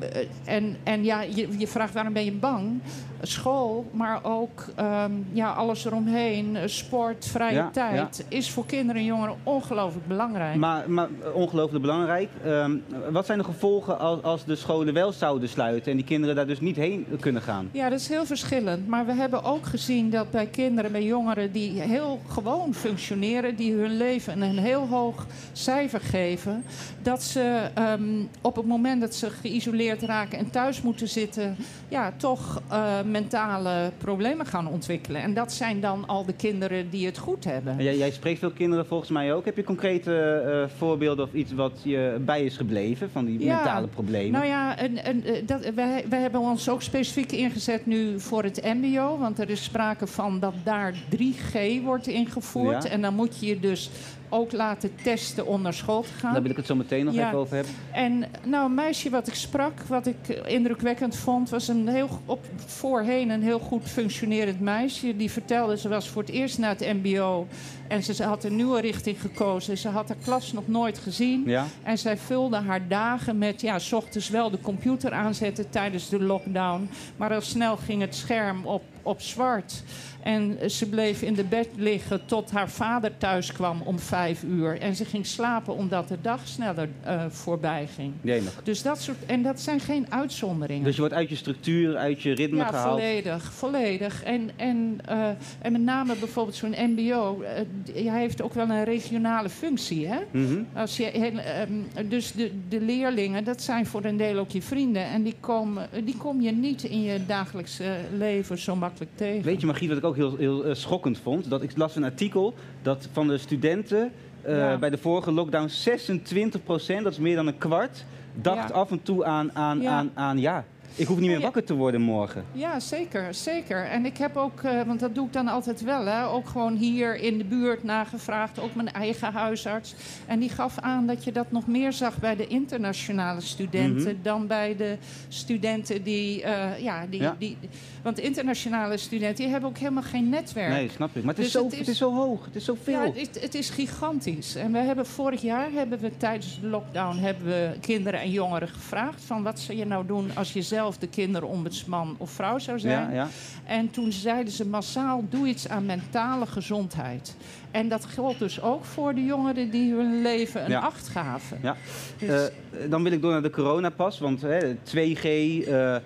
eh, en, en ja, je, je vraagt waarom ben je bang? School, maar ook ehm, ja, alles eromheen, sport, vrije Ja, tijd, is voor kinderen en jongeren ongelooflijk belangrijk. Maar, maar eh, ongelooflijk belangrijk. Ehm, wat zijn de gevolgen als, als de scholen wel zouden sluiten en die kinderen daar dus niet heen kunnen gaan? Ja, dat is heel verschillend. Maar we hebben ook gezien dat bij kinderen, bij jongeren die heel gewoon functioneren, die hun leven een heel hoog cijfer geven, dat ze op het moment dat ze geïsoleerd raken en thuis moeten zitten, ja, toch eh, mentale problemen gaan ontwikkelen. En dat zijn dan al de kinderen die het goed hebben. En Jij, jij spreekt veel kinderen volgens mij ook. Heb je concrete eh, voorbeelden of iets wat je bij is gebleven van die Ja, mentale problemen? Nou ja, en, en, eh, dat, wij, wij hebben ons ook specifiek ingezet nu voor het MBO. Want er is sprake van dat daar 3G wordt ingevoerd. Ja. En dan moet je je dus ook laten testen om naar school te gaan. Daar wil ik het zo meteen nog Ja. even over hebben. En nou, een meisje wat ik sprak, wat ik indrukwekkend vond, was een heel op voorheen een heel goed functionerend meisje. Die vertelde ze was voor het eerst naar het MBO en ze, ze had een nieuwe richting gekozen. Ze had haar klas nog nooit gezien. Ja? En zij vulde haar dagen met, ja, s ochtends wel de computer aanzetten tijdens de lockdown. Maar al snel ging het scherm op, op zwart. En ze bleef in de bed liggen tot haar vader thuis kwam om vijf uur. En ze ging slapen omdat de dag sneller eh, voorbij ging. Jemig. Dus dat soort, en dat zijn geen uitzonderingen. Dus je wordt uit je structuur, uit je ritme ja, gehaald. volledig, volledig. En, en, eh, en met name bijvoorbeeld zo'n MBO, eh, hij heeft ook wel een regionale functie. Hè? Mhm. Als je, ehm, dus de, de leerlingen, dat zijn voor een deel ook je vrienden. En die, komen, die kom je niet in je dagelijkse leven zo makkelijk tegen. Weet je, Margriet, wat ik ook heel, heel eh, schokkend vond? Dat ik las een artikel dat van de studenten eh, Ja. bij de vorige lockdown 26% dat is meer dan een kwart, dacht Ja. af en toe aan, aan, Ja. aan, aan ja, ik hoef niet meer wakker te worden morgen. Ja, zeker, zeker. En ik heb ook, eh, want dat doe ik dan altijd wel, hè, ook gewoon hier in de buurt nagevraagd, ook mijn eigen huisarts. En die gaf aan dat je dat nog meer zag bij de internationale studenten Mhm. dan bij de studenten die, eh, ja, die, Ja. die. Want internationale studenten die hebben ook helemaal geen netwerk. Nee, snap ik. Maar het is, Dus zo, het is- het is zo hoog, het is zoveel. Ja, het, het is gigantisch. En we hebben vorig jaar hebben we tijdens de lockdown hebben we kinderen en jongeren gevraagd van wat zou je nou doen als je zelf de kinderombudsman of vrouw zou zijn. ja, ja. En toen zeiden ze massaal: doe iets aan mentale gezondheid. En dat geldt dus ook voor de jongeren die hun leven een Ja. acht gaven. Ja. Dus- Eh, dan wil ik door naar de coronapas, want hè, 2G, eh,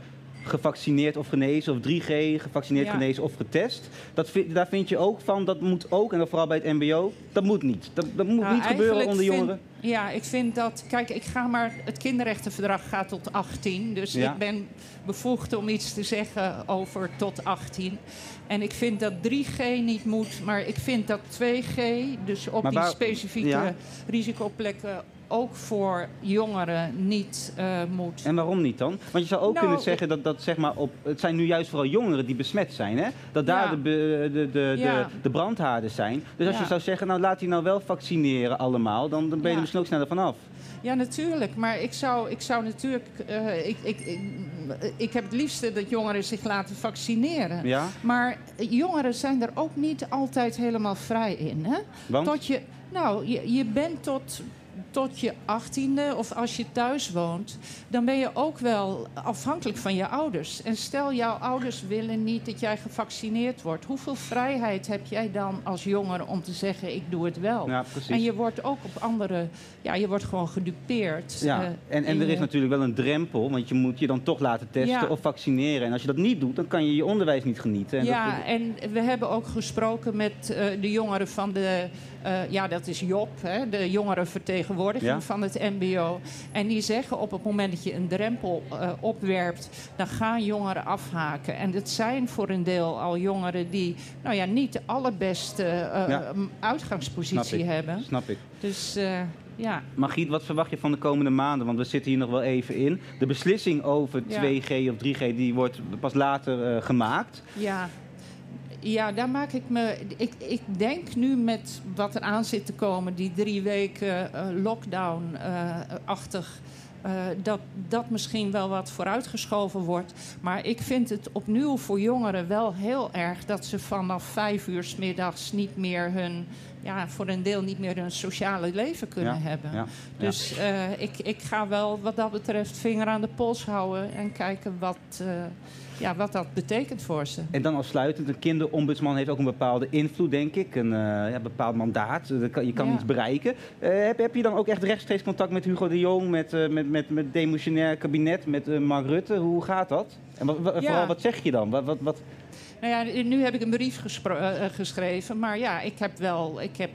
gevaccineerd of genezen, of 3G, gevaccineerd, Ja. genezen of getest. Dat vind, daar vind je ook van, dat moet ook, en dan vooral bij het mbo, dat moet niet. Dat, dat moet Nou, niet gebeuren onder vind- jongeren. Ja, ik vind dat. Kijk, ik ga maar. Het kinderrechtenverdrag gaat tot 18. Dus Ja. ik ben bevoegd om iets te zeggen over tot 18. En ik vind dat 3G niet moet, maar ik vind dat 2G, dus op die specifieke ja. risicoplekken, ook voor jongeren niet eh, moet. En waarom niet dan? Want je zou ook Nou, kunnen zeggen dat, dat zeg maar op, het zijn nu juist vooral jongeren die besmet zijn. Hè? Dat daar Ja. de, de, de, Ja. de, de brandhaarden zijn. Dus als Ja. je zou zeggen, nou laat die nou wel vaccineren allemaal, dan, dan ben je er misschien ook sneller vanaf. Ja, natuurlijk. Maar ik zou, ik zou natuurlijk. eh, ik, ik, ik, ik heb het liefste dat jongeren zich laten vaccineren. Ja? Maar jongeren zijn er ook niet altijd helemaal vrij in. Hè? Want? Tot je, nou, je, je bent tot tot je achttiende of als je thuis woont, dan ben je ook wel afhankelijk van je ouders. En stel, jouw ouders willen niet dat jij gevaccineerd wordt. Hoeveel vrijheid heb jij dan als jongere om te zeggen: ik doe het wel? Ja, precies. en je wordt ook op andere, ja, je wordt gewoon gedupeerd. Ja, eh, en, en er is natuurlijk wel een drempel, want je moet je dan toch laten testen Ja. of vaccineren. En als je dat niet doet, dan kan je je onderwijs niet genieten. En ja, dat, en we hebben ook gesproken met eh, de jongeren van de... eh, ja, dat is Job, hè, de jongerenvertegenwoordiging Ja. van het mbo. En die zeggen op het moment dat je een drempel eh, opwerpt... dan gaan jongeren afhaken. En dat zijn voor een deel al jongeren die... nou ja, niet de allerbeste eh, Ja. m, snap uitgangspositie ik. hebben. Snap ik. Dus ja... Margriet, wat verwacht je van de komende maanden? Want we zitten hier nog wel even in. De beslissing over Ja. 2G of 3G die wordt pas later gemaakt. Ja. Ja, daar maak ik me. Ik, ik denk nu met wat er aan zit te komen, die drie weken eh, lockdown-achtig. eh, dat dat misschien wel wat vooruitgeschoven wordt. Maar ik vind het opnieuw voor jongeren wel heel erg dat ze vanaf vijf uur 's middags niet meer hun, ja, voor een deel niet meer hun sociale leven kunnen Ja, hebben. ja, Dus eh, ik, ik ga wel wat dat betreft vinger aan de pols houden en kijken wat, eh, ja, wat dat betekent voor ze. En dan afsluitend, een kinderombudsman heeft ook een bepaalde invloed, denk ik. Een eh, ja, bepaald mandaat. Kan- Je kan Ja. iets bereiken. Eh, heb, heb je dan ook echt rechtstreeks contact met Hugo de Jong, met, eh met, met, met het demissionair kabinet, met Mark Rutte? Hoe gaat dat? En wat, wat- Ja. vooral, wat zeg je dan? Wat, wat, wat, Nou ja, nu heb ik een brief eh, eh, geschreven. Maar ja, ik heb, wel, ik heb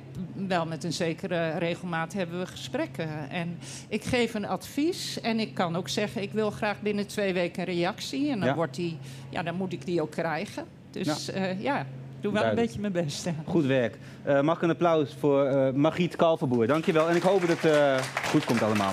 wel met een zekere regelmaat hebben we gesprekken. En ik geef een advies. En ik kan ook zeggen, ik wil graag binnen twee weken een reactie. En dan, Ja. wordt die, ja, dan moet ik die ook krijgen. Dus Ja. ja, ja ik doe wel Duidelijk. een beetje mijn best. Goed werk. Eh, mag ik een applaus voor eh Margriet Kalverboer. Dankjewel. En ik hoop dat het eh, goed komt allemaal.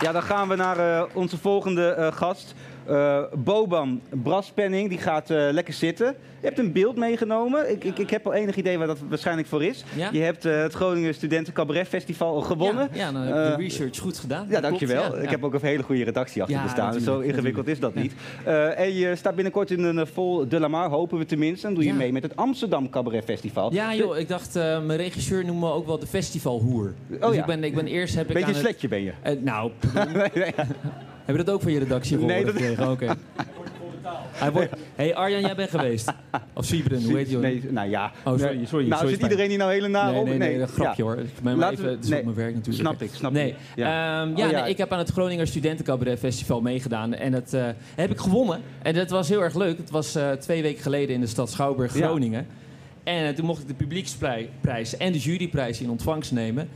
Ja, dan gaan we naar eh, onze volgende eh, gast. Eh, Boban Braspenning, die gaat eh, lekker zitten. Je hebt een beeld meegenomen. Ik, ik, ik heb al enig idee waar dat waarschijnlijk voor is. Je hebt eh, het Groningen Studenten Cabaret Festival al gewonnen. Ja, heb je de Eh, research goed gedaan. Ja, dankjewel. Ik heb ook een hele goede redactie achter me staan. Dus zo ingewikkeld is dat niet. Eh, en je staat binnenkort in een eh, vol de la Mar, hopen we tenminste. Dan doe je mee met het Amsterdam Cabaret Festival. Ja, joh, ik dacht, eh, mijn regisseur noemt me ook wel de festivalhoer. dus Oh ja. ik, ben, ik ben eerst heb ik Beetje aan een sletje ben je. Eh, nou, nee, nee. heb je dat ook van je redactie gehoord Nee, dat- gekregen? Oké. Hij wordt... hey Arjan, jij bent geweest. Of Siebren, hoe heet je? Nee, nou ja. Oh, sorry, Nee. sorry. Nou, sorry, zit iedereen hier nou hele nare Nee, op? nee, nee, een grapje Ja. hoor. Maar Laten even, het is nee. op mijn werk natuurlijk. Snap ik, snap nee. ik. Ja. Ehm, ja, Oh, ja. nee, ik heb aan het Groninger Studentencabaret Festival meegedaan. En dat eh, heb ik gewonnen. En dat was heel erg leuk. Het was eh, twee weken geleden in de stad Schouwburg. Groningen. En eh, toen mocht ik de publieksprijs en de juryprijs in ontvangst nemen.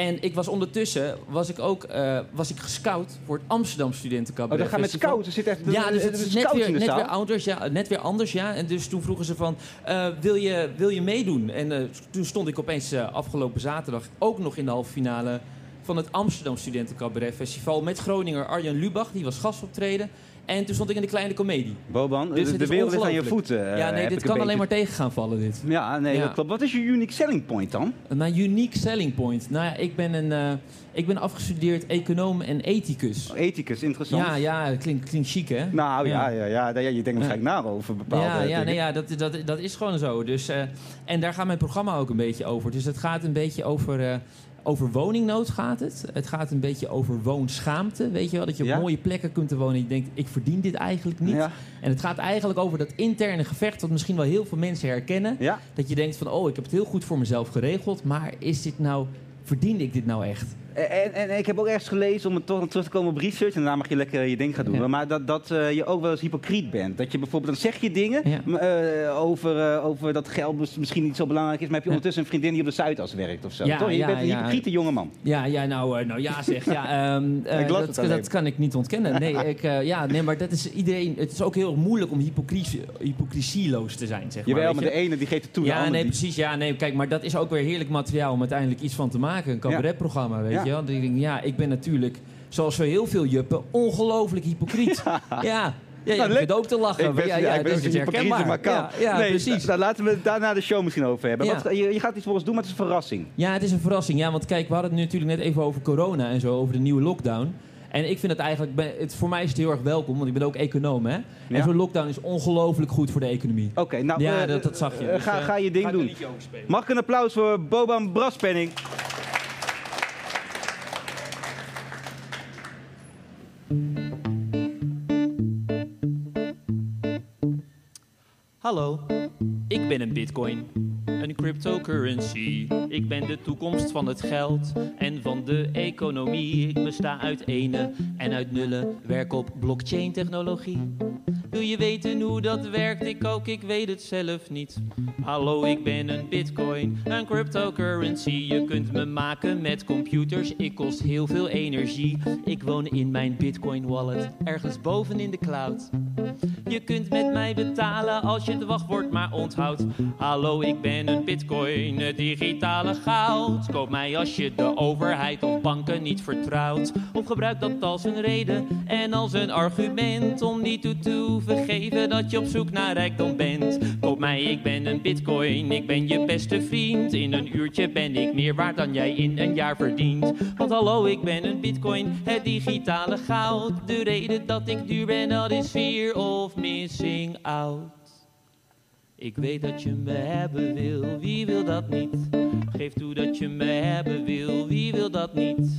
En ik was ondertussen was ik ook eh, was ik gescout voor het Amsterdam Oh, Studentencabaret dat gaat met. Er zit echt Ja, dus het is net weer, in de net zaal. weer anders, ja, net weer anders, ja. En dus toen vroegen ze van, eh, wil, je, wil je meedoen? En eh, toen stond ik opeens afgelopen zaterdag ook nog in de halve finale van het Amsterdam Studentencabaret Festival met Groninger Arjan Lubach, die was gastoptreden. En toen stond ik in de kleine komedie. Boban, Dus de, wereld is aan je voeten. eh, ja, nee, dit kan alleen maar tegen gaan vallen, dit. Ja, nee, Ja. dat klopt. Wat is je unique selling point dan? Mijn unique selling point. Nou ja, ik ben, een, eh, ik ben afgestudeerd econoom en ethicus. Ethicus, interessant. Ja, ja, klinkt, klinkt chic, hè? Nou ja, Ja. ja, ja, ja, je denkt waarschijnlijk na over bepaalde Ja, ja, nee, ja dat, dat, dat is gewoon zo. Dus, eh, en daar gaat mijn programma ook een beetje over. Dus het gaat een beetje over, over woningnood gaat het. Het gaat een beetje over woonschaamte. Weet je wel, dat je op Ja? mooie plekken kunt wonen en je denkt, ik verdien dit eigenlijk niet. Ja, En het gaat eigenlijk over dat interne gevecht wat misschien wel heel veel mensen herkennen. ja. Dat je denkt van, oh, ik heb het heel goed voor mezelf geregeld. Maar is dit nou, verdien ik dit nou echt? En, en, ik heb ook ergens gelezen, om het toch terug te komen op research, en daarna mag je lekker je ding gaan doen, Ja. maar dat, dat eh, je ook wel eens hypocriet bent. Dat je bijvoorbeeld, dan zeg je dingen Ja. eh, over, eh, over dat geld mis- misschien niet zo belangrijk is, maar heb je ondertussen een vriendin die op de Zuidas werkt of zo. Ja, toch? Je bent een hypocriete jongeman. Ja, ja nou, nou ja zeg. Ja, ehm, eh, Ik dat, dat kan ik niet ontkennen. Nee, ik, ja, nee, maar dat is iedereen. Het is ook heel moeilijk om hypocrisie, hypocrisieloos te zijn, zeg maar. Jawel, maar je. de ene die geeft het toe, Ja, nee, precies. Ja, nee, kijk, maar dat is ook weer heerlijk materiaal om uiteindelijk iets van te maken. Een cabaretprogramma, weet Ja. je wel. Denk ja, ik ben natuurlijk, zoals zo heel veel juppen, ongelooflijk hypocriet. ja. Ja, Nou, je begint ook te lachen. Ik ben, ja, ja, ik ben herkenbaar. maar kan. Ja, ja nee, precies. Daar laten we het daarna de show misschien over hebben. Ja. Wat, je, je gaat iets voor ons doen, maar het is een verrassing. Ja, het is een verrassing. Ja, want kijk, we hadden het nu natuurlijk net even over corona en zo, over de nieuwe lockdown. En ik vind het eigenlijk, het, voor mij is het heel erg welkom, want ik ben ook econoom, hè. Ja. En zo'n lockdown is ongelooflijk goed voor de economie. Oké, nou, ja, eh, dat, dat zag je. eh, Dus, ga, eh, ga je ding ga doen. Mag ik een applaus voor Boban Braspenning? Hallo, ik ben een bitcoin, een cryptocurrency. Ik ben de toekomst van het geld en van de economie. Ik besta uit ene en uit nullen, werk op blockchain technologie. Wil je weten hoe dat werkt? Ik ook, ik weet het zelf niet. Hallo, ik ben een bitcoin, een cryptocurrency. Je kunt me maken met computers, ik kost heel veel energie. Ik woon in mijn bitcoin wallet, ergens boven in de cloud. Je kunt met mij betalen als je het wachtwoord maar onthoudt. Hallo, ik ben een bitcoin, het digitale goud. Koop mij als je de overheid of banken niet vertrouwt. Of gebruik dat als een reden en als een argument om niet toe te hoeven geven dat je op zoek naar rijkdom bent. Koop mij, ik ben een bitcoin, ik ben je beste vriend. In een uurtje ben ik meer waard dan jij in een jaar verdient. Want hallo, ik ben een bitcoin, het digitale goud. De reden dat ik duur ben, dat is of missing out. Ik weet dat je me hebben wil, wie wil dat niet? Geef toe dat je me hebben wil, wie wil dat niet?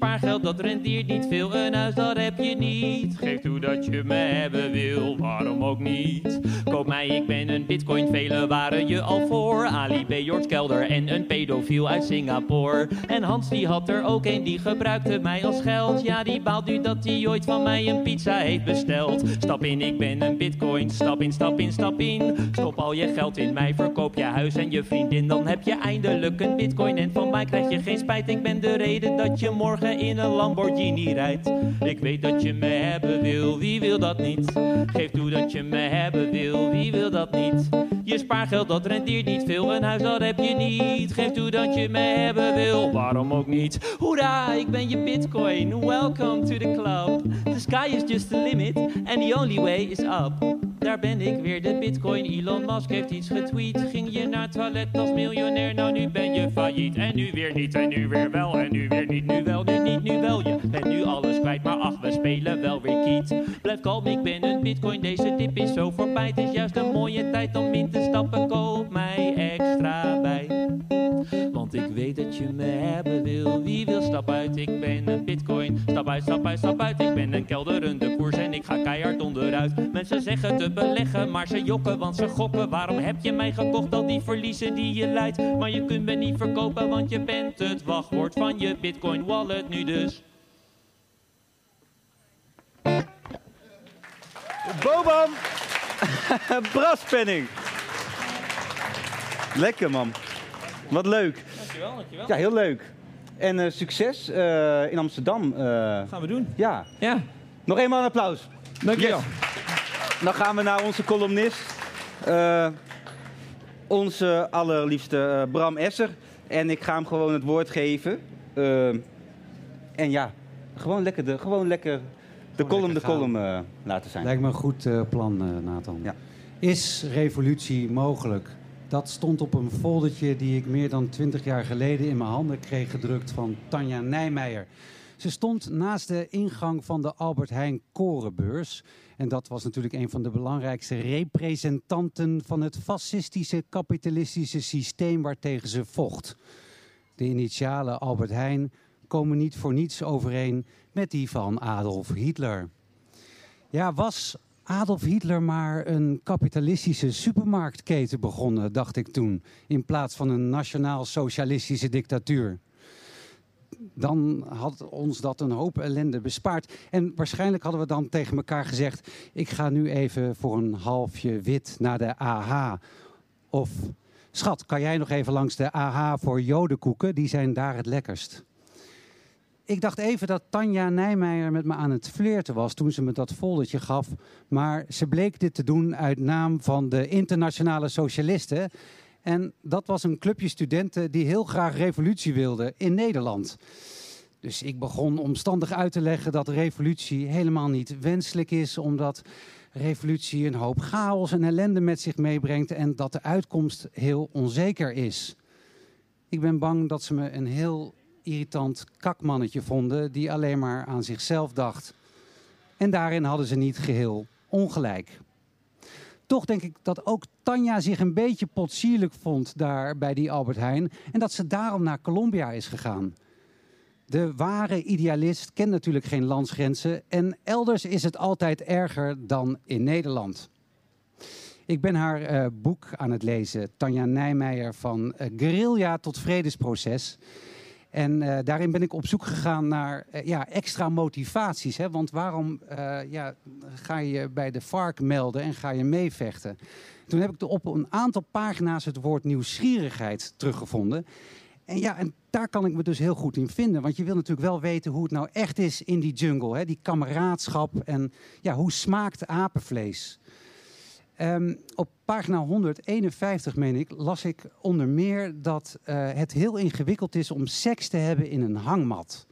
Spaargeld dat rendeert niet veel, een huis dat heb je niet. Geef toe dat je me hebben wil, waarom ook niet? Koop mij, ik ben een bitcoin, velen waren je al voor. Ali B. Kelder en een pedofiel uit Singapore. En Hans die had er ook een, die gebruikte mij als geld. Ja, die baalt nu dat hij ooit van mij een pizza heeft besteld. Stap in, ik ben een bitcoin, stap in, stap in, stap in. Stop al je geld in mij, verkoop je huis en je vriendin. Dan heb je eindelijk een bitcoin en van mij krijg je geen spijt. Ik ben de reden dat je morgen in een Lamborghini rijdt. Ik weet dat je me hebben wil, wie wil dat niet? Geef toe dat je me hebben wil, wie wil dat niet? Je spaargeld dat rendeert niet veel, een huis dat heb je niet. Geef toe dat je me hebben wil, waarom ook niet? Hoera, ik ben je bitcoin, welcome to the club. The sky is just the limit and the only way is up. Daar ben ik weer, de bitcoin. Elon Musk heeft iets getweet. Ging je naar het toilet als miljonair, nou nu ben je failliet. En nu weer niet, en nu weer wel, en nu weer niet, nu wel, nu niet, nu wel. Je bent nu alles kwijt, maar ach, we spelen wel weer kiet. Blijf kalm, ik ben een bitcoin, deze tip is zo voorbij. Het is juist een mooie tijd om in te stappen, koop mij extra bij. Ik weet dat je me hebben wil. Wie wil stap uit? Ik ben een bitcoin. Stap uit, stap uit, stap uit. Ik ben een kelderende koers en ik ga keihard onderuit. Mensen zeggen te beleggen, maar ze jokken, want ze gokken. Waarom heb je mij gekocht? Al die verliezen die je leidt. Maar je kunt me niet verkopen, want je bent het wachtwoord van je bitcoin wallet nu dus. Boban! Braspenning. Lekker man. Wat leuk. Dankjewel, dankjewel. Ja, heel leuk. En eh, succes eh, in Amsterdam. eh. Gaan we doen. ja. Ja, Nog eenmaal een applaus. dankjewel. Yes. Dan gaan we naar onze columnist. eh, onze allerliefste Bram Esser. En ik ga hem gewoon het woord geven. En ja, gewoon lekker de, gewoon lekker de column de lekker column eh, laten zijn. Lijkt me een goed eh, plan, eh, Nathan. Ja. Is revolutie mogelijk? Dat stond op een foldertje die ik meer dan twintig jaar geleden in mijn handen kreeg gedrukt van Tanja Nijmeijer. Ze stond naast de ingang van de Albert Heijn Korenbeurs. En dat was natuurlijk een van de belangrijkste representanten van het fascistische kapitalistische systeem waartegen ze vocht. De initialen Albert Heijn komen niet voor niets overeen met die van Adolf Hitler. Ja, was Adolf Hitler maar een kapitalistische supermarktketen begonnen, dacht ik toen, in plaats van een nationaal-socialistische dictatuur? Dan had ons dat een hoop ellende bespaard. En waarschijnlijk hadden we dan tegen elkaar gezegd: Ik ga nu even voor een halfje wit naar de AH. Of schat, kan jij nog even langs de AH voor jodenkoeken? Die zijn daar het lekkerst. Ik dacht even dat Tanja Nijmeijer met me aan het flirten was toen ze me dat foldertje gaf. Maar ze bleek dit te doen uit naam van de internationale socialisten. En dat was een clubje studenten die heel graag revolutie wilden in Nederland. Dus ik begon omstandig uit te leggen dat revolutie helemaal niet wenselijk is, omdat revolutie een hoop chaos en ellende met zich meebrengt en dat de uitkomst heel onzeker is. Ik ben bang dat ze me een heel irritant kakmannetje vonden die alleen maar aan zichzelf dacht. En daarin hadden ze niet geheel ongelijk. Toch denk ik dat ook Tanja zich een beetje potsierlijk vond daar bij die Albert Heijn en dat ze daarom naar Colombia is gegaan. De ware idealist kent natuurlijk geen landsgrenzen en elders is het altijd erger dan in Nederland. Ik ben haar eh, boek aan het lezen, Tanja Nijmeijer, van guerrilla tot vredesproces. En eh, daarin ben ik op zoek gegaan naar eh, ja, extra motivaties. Hè? Want waarom eh, ja, ga je bij de FARC melden en ga je meevechten? Toen heb ik op een aantal pagina's het woord nieuwsgierigheid teruggevonden. En ja, en daar kan ik me dus heel goed in vinden. Want je wil natuurlijk wel weten hoe het nou echt is in die jungle. Hè? Die kameraadschap en ja, hoe smaakt apenvlees? Ehm, op pagina 151, meen ik, las ik onder meer dat eh, het heel ingewikkeld is om seks te hebben in een hangmat.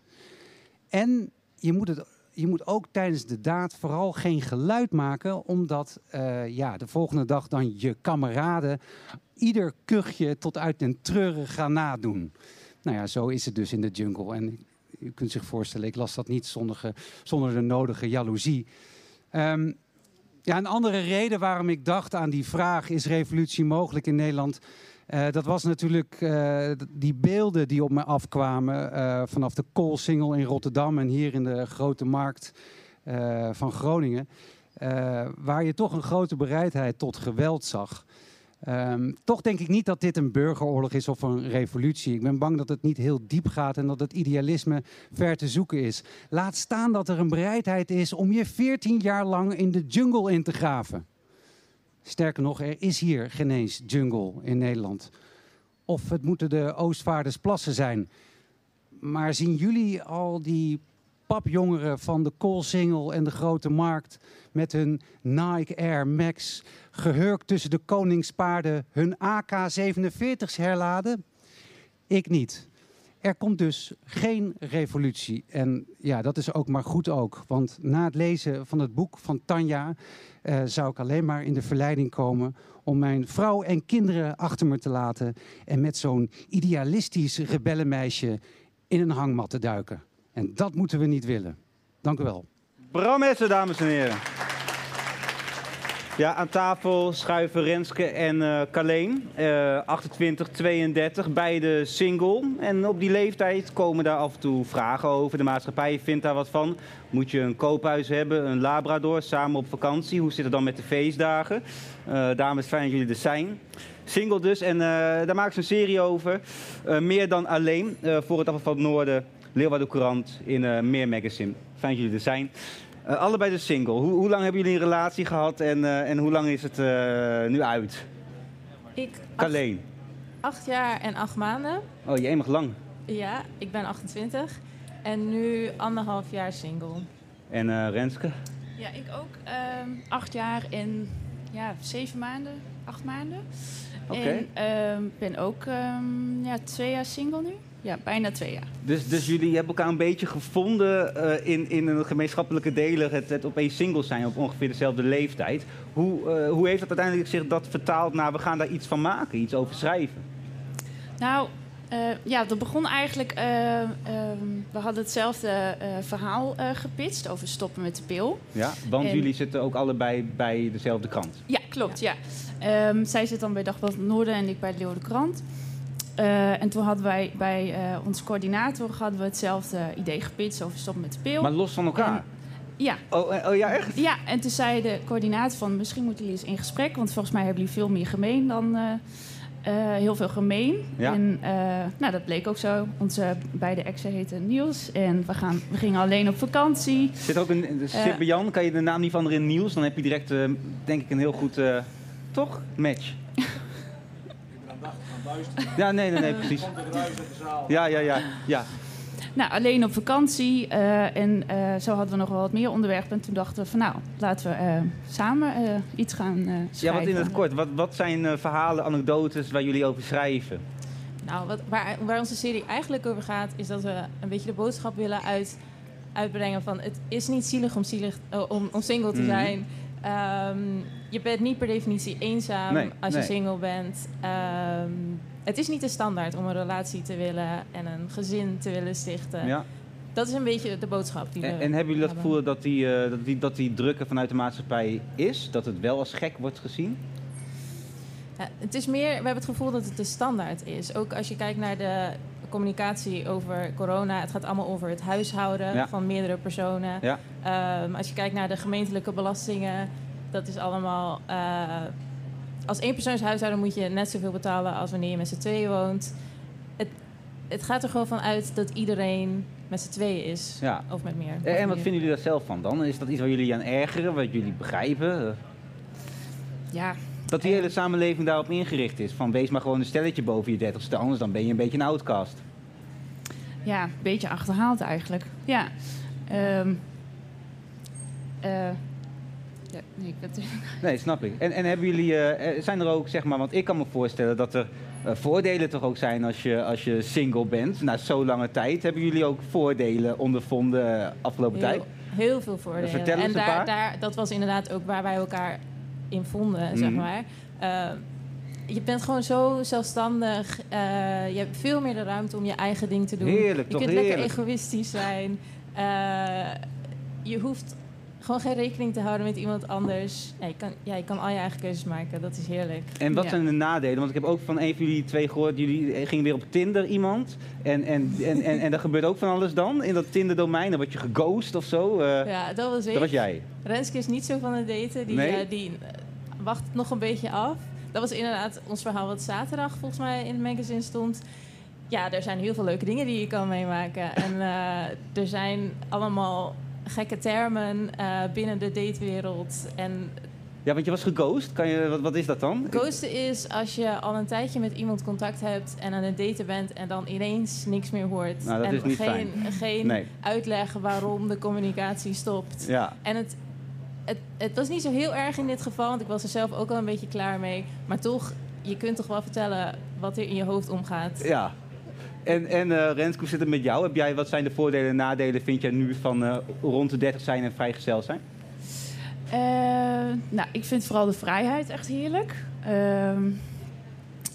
En je moet, het, je moet ook tijdens de daad vooral geen geluid maken, omdat eh, ja, de volgende dag dan je kameraden ieder kuchje tot uit den treuren gaan nadoen. Nou ja, zo is het dus in de jungle. En u kunt zich voorstellen, ik las dat niet zonder, zonder de nodige jaloezie. Ehm, ja, een andere reden waarom ik dacht aan die vraag: is revolutie mogelijk in Nederland? Eh, dat was natuurlijk eh, die beelden die op me afkwamen eh, vanaf de Koolsingel in Rotterdam en hier in de grote markt van Groningen. waar je toch een grote bereidheid tot geweld zag. Ehm, toch denk ik niet dat dit een burgeroorlog is of een revolutie. Ik ben bang dat het niet heel diep gaat en dat het idealisme ver te zoeken is. Laat staan dat er een bereidheid is om je 14 jaar lang in de jungle in te graven. Sterker nog, er is hier geen eens jungle in Nederland. Of het moeten de Oostvaardersplassen zijn. Maar zien jullie al die papjongeren van de Koolsingel en de Grote Markt met hun Nike Air Max gehurkt tussen de koningspaarden hun AK-47's herladen? Ik niet. Er komt dus geen revolutie. En ja, dat is ook maar goed ook. Want na het lezen van het boek van Tanja eh, zou ik alleen maar in de verleiding komen om mijn vrouw en kinderen achter me te laten en met zo'n idealistisch rebellenmeisje in een hangmat te duiken. En dat moeten we niet willen. Dank u wel. Bram Essen, dames en heren. Ja, aan tafel schuiven Renske en eh Carleen. Eh 28, 32, beide single. En op die leeftijd komen daar af en toe vragen over. De maatschappij vindt daar wat van. Moet je een koophuis hebben, een labrador, samen op vakantie? Hoe zit het dan met de feestdagen? Eh dames, fijn dat jullie er zijn. Single dus, en eh, daar maken ze een serie over. Eh, meer dan alleen, eh, voor het afval van het Noorden, Leeuwarden Courant in eh, Meer Magazine. Fijn dat jullie er zijn. Eh, allebei de single. Hoe, hoe lang hebben jullie een relatie gehad en, eh, en hoe lang is het eh, nu uit? Ik acht, Carleen. acht jaar en acht maanden. Oh, je mag lang. Ja, ik ben 28. En nu anderhalf jaar single. En eh, Renske? Ja, ik ook. ehm, acht jaar en ja, zeven maanden, acht maanden. Oké. En ehm, ben ook ehm, ja, twee jaar single nu. Ja, bijna twee jaar. Dus, dus jullie hebben elkaar een beetje gevonden eh, in, in een gemeenschappelijke delen, het, het opeens single zijn op ongeveer dezelfde leeftijd. Hoe, eh, hoe heeft dat uiteindelijk zich dat vertaald naar we gaan daar iets van maken, iets over schrijven? Nou, eh, ja, dat begon eigenlijk... eh, ehm, we hadden hetzelfde verhaal gepitcht over stoppen met de pil. Ja, want En- jullie zitten ook allebei bij dezelfde krant. Ja, klopt, ja. Ehm, zij zit dan bij Dagblad Noorden en ik bij de Leeuwarden Krant. Eh, en toen hadden wij bij eh, onze coördinator hadden we hetzelfde idee gepitcht over stoppen met de pil. Maar los van elkaar? En- ja. Oh, eh, oh ja, echt? Ja, en toen zei de coördinator van misschien moeten jullie eens in gesprek, want volgens mij hebben jullie veel meer gemeen dan heel veel gemeen. Ja. En nou, dat bleek ook zo. Onze beide exen heten Niels en we, gaan, we gingen alleen op vakantie. Zit ook een de Eh, Sibbe-Jan, kan je de naam niet veranderen in Niels? Dan heb je direct, denk ik, een heel goed, toch, match. Ja, nee, nee, nee, precies. Ja, ja, ja, ja. Nou, alleen op vakantie. eh, en eh, zo hadden we nog wel wat meer onderwerpen. En toen dachten we van nou, laten we eh, samen eh, iets gaan eh, Ja, schrijven. wat in het kort. Wat, wat zijn eh, verhalen, anekdotes waar jullie over schrijven? Nou, wat, waar, waar onze serie eigenlijk over gaat, is dat we een beetje de boodschap willen uit, uitbrengen van het is niet zielig om, zielig, om, om single te Mhm. zijn. Ehm, je bent niet per definitie eenzaam Nee, als je single bent. Ehm, het is niet de standaard om een relatie te willen en een gezin te willen stichten. Ja. Dat is een beetje de boodschap die we En, en hebben jullie dat hebben. gevoel dat die, eh, dat, die, dat die drukken vanuit de maatschappij is? Dat het wel als gek wordt gezien? Ja, het is meer, we hebben het gevoel dat het de standaard is. Ook als je kijkt naar de communicatie over corona. Het gaat allemaal over het huishouden Ja. van meerdere personen. Ja. Ehm, als je kijkt naar de gemeentelijke belastingen, dat is allemaal. eh, als één persoonshuishouden moet je net zoveel betalen als wanneer je met z'n tweeën woont. Het, het gaat er gewoon van uit dat iedereen met z'n tweeën is. Ja. Of met meer. En, Of en wat meer. vinden jullie daar zelf van dan? Is dat iets waar jullie aan ergeren, wat jullie begrijpen? Ja, Dat die hele samenleving daarop ingericht is. Van wees maar gewoon een stelletje boven je dertigste, anders dan ben je een beetje een outcast. ja, een beetje achterhaald eigenlijk. Ja. Ehm eh, ja nee, ik Nee, snap ik. En, en hebben jullie, eh, zijn er ook, zeg maar, want ik kan me voorstellen dat er eh, voordelen toch ook zijn als je, als je single bent, na zo lange tijd. Hebben jullie ook voordelen ondervonden afgelopen tijd? Heel, veel voordelen. Vertel eens en een daar, paar. daar, dat was inderdaad ook waar wij elkaar in vonden, zeg Mhm. maar. Eh, je bent gewoon zo zelfstandig. eh, je hebt veel meer de ruimte om je eigen ding te doen. Heerlijk, je kunt lekker egoïstisch zijn. Eh, je hoeft gewoon geen rekening te houden met iemand anders. Ja, je, kan, ja, je kan al je eigen keuzes maken. Dat is heerlijk. En wat Ja. zijn de nadelen? Want ik heb ook van een van jullie twee gehoord, jullie gingen weer op Tinder iemand. En, en, en, en, en er gebeurt ook van alles dan in dat Tinder-domein. Dan word je geghost of zo. eh, Ja, dat was ik. Dat was jij. Renske is niet zo van het daten. Die, Nee? eh, die eh, wacht nog een beetje af. Dat was inderdaad ons verhaal wat zaterdag volgens mij in het magazine stond. Ja, er zijn heel veel leuke dingen die je kan meemaken. En eh, er zijn allemaal gekke termen eh, binnen de datewereld. En Ja, want je was geghost. Kan je, wat, wat is dat dan? ghosten is als je al een tijdje met iemand contact hebt en aan het daten bent en dan ineens niks meer hoort. Nou, dat en is niet geen, fijn. geen Nee. uitleg waarom de communicatie stopt. Ja. En het, het, het was niet zo heel erg in dit geval, want ik was er zelf ook al een beetje klaar mee. Maar toch, je kunt toch wel vertellen wat er in je hoofd omgaat. Ja. En, en eh Renske, zit het met jou? Heb jij, wat zijn de voordelen en nadelen, vind jij nu van eh, rond de 30 zijn en vrijgezel zijn? Eh, nou, ik vind vooral de vrijheid echt heerlijk. Ehm,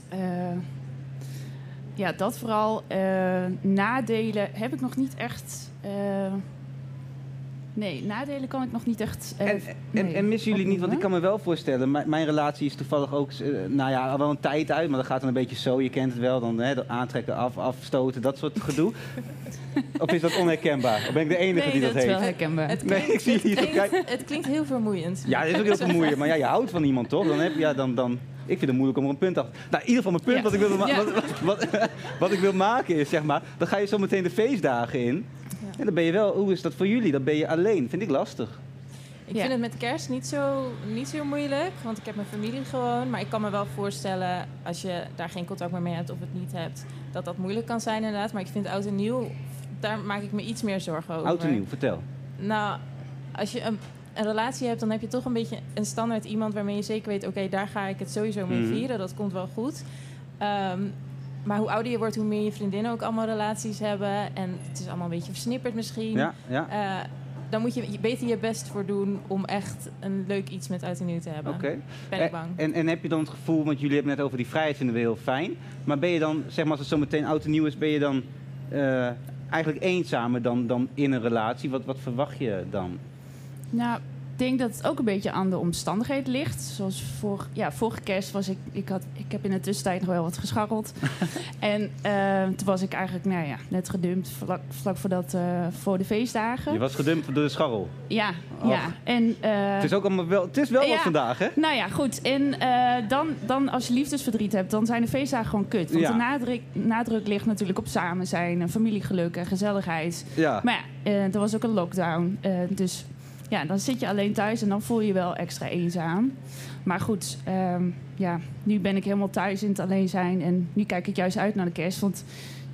eh, ja, dat vooral. Nadelen heb ik nog niet echt. Nee, nadelen kan ik nog niet echt. eh, En, en, nee, en missen jullie niet, want ik kan me wel voorstellen, mijn, mijn relatie is toevallig ook, eh, nou ja, al wel een tijd uit, maar dat gaat dan een beetje zo, je kent het wel, dan hè, aantrekken, af, afstoten, dat soort gedoe. of is dat onherkenbaar? Of ben ik de enige Nee, die dat, dat is heeft? wel herkenbaar. Het Nee, ik zie klinkt, kijken. het klinkt heel vermoeiend. Ja, dat is ook heel vermoeiend, maar ja, je houdt van iemand toch? Dan heb je, ja, dan, dan, ik vind het moeilijk om er een punt achter. Nou, in ieder geval mijn punt Ja. wat, ik wil, ma- Ja. wat, wat, wat, wat ik wil maken is, zeg maar, dan ga je zo meteen de feestdagen in. En dan ben je wel, hoe is dat voor jullie? Dan ben je alleen, vind ik lastig. Ik Ja. vind het met kerst niet zo, niet zo moeilijk, want ik heb mijn familie gewoon. Maar ik kan me wel voorstellen, als je daar geen contact meer mee hebt of het niet hebt, dat dat moeilijk kan zijn inderdaad. Maar ik vind oud en nieuw, daar maak ik me iets meer zorgen over. Oud en nieuw, vertel. Nou, als je een, een relatie hebt, dan heb je toch een beetje een standaard iemand waarmee je zeker weet, oké, daar ga ik het sowieso mee Mhm. vieren. Dat komt wel goed. Ehm, maar hoe ouder je wordt, hoe meer je vriendinnen ook allemaal relaties hebben. En het is allemaal een beetje versnipperd misschien. Ja, ja. Eh, dan moet je beter je best voor doen om echt een leuk iets met oud en nieuw te hebben. Oké. Ben En- ik bang. En, en heb je dan het gevoel, want jullie hebben net over die vrijheid vinden we heel fijn. Maar ben je dan, zeg maar als het zo meteen oud en nieuw is, ben je dan eh, eigenlijk eenzamer dan, dan in een relatie? Wat, wat verwacht je dan? Nou, denk dat het ook een beetje aan de omstandigheden ligt. Zoals vor, ja, vorige kerst was ik... Ik, had, ik heb in de tussentijd nog wel wat gescharreld. en eh, toen was ik eigenlijk nou ja, net gedumpt vlak, vlak voordat, eh, voor de feestdagen. Je was gedumpt door de scharrel. Ja, ja. En, eh, Het is ook allemaal wel, het is wel wat vandaag, hè? Nou ja, goed. En dan, dan als je liefdesverdriet hebt, dan zijn de feestdagen gewoon kut. Want Ja. de nadruk, nadruk ligt natuurlijk op samen zijn, en familiegeluk en gezelligheid. Ja. Maar ja, er was ook een lockdown. dus ja, dan zit je alleen thuis en dan voel je je wel extra eenzaam. Maar goed, ehm, ja, nu ben ik helemaal thuis in het alleen zijn. En nu kijk ik juist uit naar de kerst. Want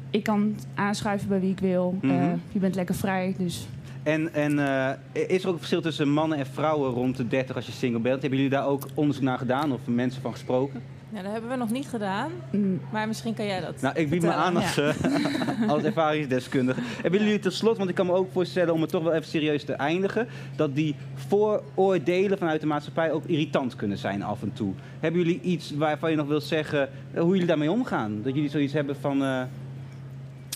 ik kan aanschuiven bij wie ik wil. Mhm. Eh, je bent lekker vrij, dus... En, en eh, is er ook een verschil tussen mannen en vrouwen rond de 30 als je single bent? Hebben jullie daar ook onderzoek naar gedaan of mensen van gesproken? Ja, dat hebben we nog niet gedaan. Mm. Maar misschien kan jij dat Nou, ik bied me aan als, Ja. eh, als ervaringsdeskundige. Hebben jullie tot slot, want ik kan me ook voorstellen om het toch wel even serieus te eindigen, dat die vooroordelen vanuit de maatschappij ook irritant kunnen zijn af en toe. Hebben jullie iets waarvan je nog wilt zeggen eh, hoe jullie daarmee omgaan? Dat jullie zoiets hebben van. eh,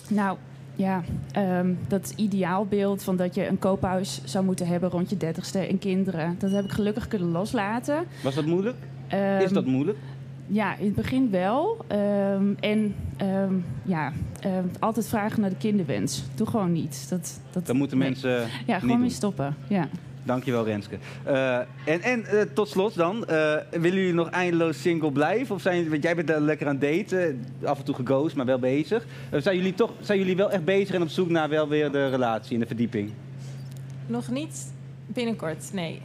Nou, ja, ehm, dat ideaalbeeld van dat je een koophuis zou moeten hebben rond je dertigste en kinderen. Dat heb ik gelukkig kunnen loslaten. was dat moeilijk? Ehm, Is dat moeilijk? Ja, in het begin wel. Ehm, en ehm, ja, ehm, altijd vragen naar de kinderwens. Doe gewoon niet. Dat, dat, Dan moeten nee. mensen Ja, niet gewoon mee stoppen. Ja. Dankjewel Renske. Eh, en en eh, tot slot dan, eh, willen jullie nog eindeloos single blijven? Of zijn, want jij bent daar lekker aan het daten, af en toe geghost, maar wel bezig. Eh, zijn, jullie toch, zijn jullie wel echt bezig en op zoek naar wel weer de relatie en de verdieping? Nog niet binnenkort, nee.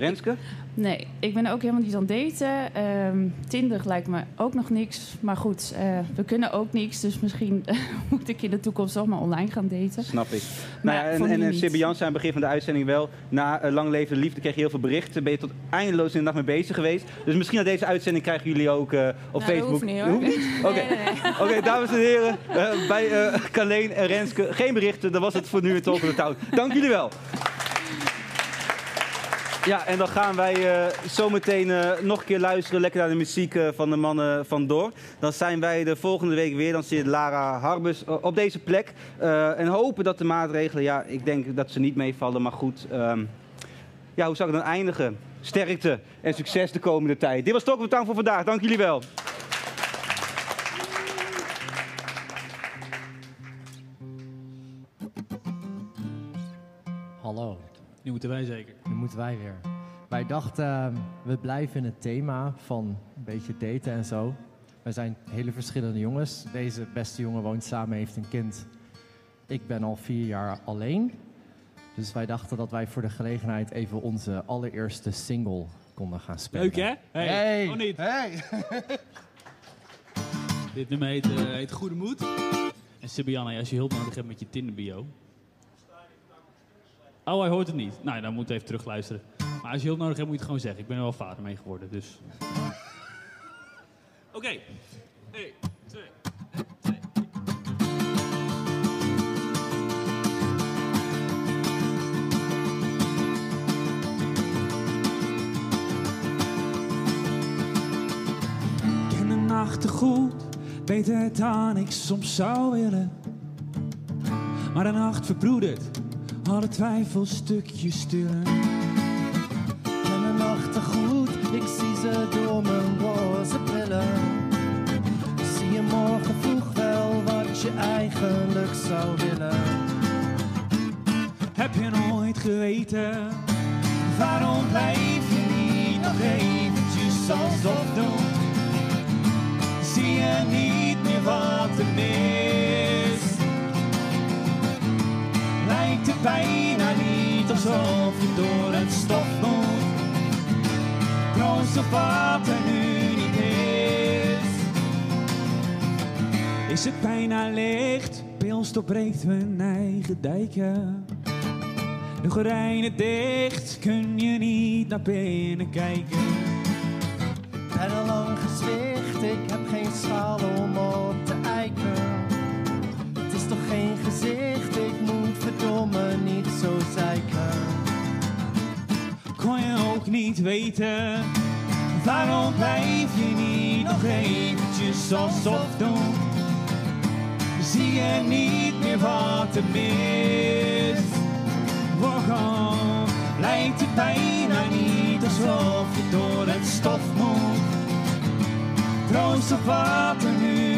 Renske? Nee, ik ben ook helemaal niet aan het daten. Ehm, Tinder lijkt me ook nog niks. Maar goed, eh, we kunnen ook niks. Dus misschien moet ik in de toekomst toch maar online gaan daten. Snap ik. Maar nou ja, en en, zei aan het begin van de uitzending wel... na uh, lang leven de liefde kreeg je heel veel berichten. Ben je tot eindeloos in de nacht mee bezig geweest. Dus misschien na deze uitzending krijgen jullie ook eh, op Nou, dat Facebook... hoeft niet, hoor. Oké, nee, nee. Dames en heren. eh, bij eh Carleen en Renske geen berichten. Dat was het voor nu Talk of the Town. Dank jullie wel. Ja, en dan gaan wij eh, zometeen eh, nog een keer luisteren lekker naar de muziek eh, van de mannen van Door. Dan zijn wij de volgende week weer. Dan zit Lara Harbus op deze plek. En hopen dat de maatregelen, ja, ik denk dat ze niet meevallen. Maar goed, ehm, ja, hoe zou ik dan eindigen? Sterkte en succes de komende tijd. Dit was Talk of Town voor vandaag. Dank jullie wel. Nu moeten wij zeker. Nu moeten wij weer. Wij dachten, ehm, we blijven in het thema van een beetje daten en zo. Wij zijn hele verschillende jongens. Deze beste jongen woont samen, heeft een kind. Ik ben al vier jaar alleen. Dus wij dachten dat wij voor de gelegenheid even onze allereerste single konden gaan spelen. Leuk hè? Hey. Hey. Niet? Dit nummer heet, eh, heet Goede Moed. En Sibianne, als je hulp nodig hebt met je Tinder bio. Oh, hij hoort het niet. Nou, dan moet je even terugluisteren. Maar als je hulp nodig hebt, moet je het gewoon zeggen. Ik ben er wel vader mee geworden, dus... Oké. 1, 2, ken de nachten goed, beter dan ik soms zou willen. Maar de nacht verbroedert, alle twijfels stukjes stillen. ken de nachten goed, ik zie ze door mijn roze brillen. Zie je morgen vroeg wel wat je eigenlijk zou willen? Heb je nooit geweten, waarom blijf je niet nog eventjes alsof doen? Zie je niet meer wat er mist? Het bijna niet alsof je door het stof moet. Troost op wat er nu niet is. Is het bijna licht, bij ons doorbreekt mijn eigen dijken. De gordijnen dicht, kun je niet naar binnen kijken. Ben al lang gezwicht, ik heb geen schaal om op te eiken. Het is toch geen gezicht, niet zo. Kon je ook niet weten, waarom blijf je niet nog eventjes alsof doen? Zie je niet meer wat er mist? Waarom lijkt het bijna niet alsof je door het stof moet? Troost op wat nu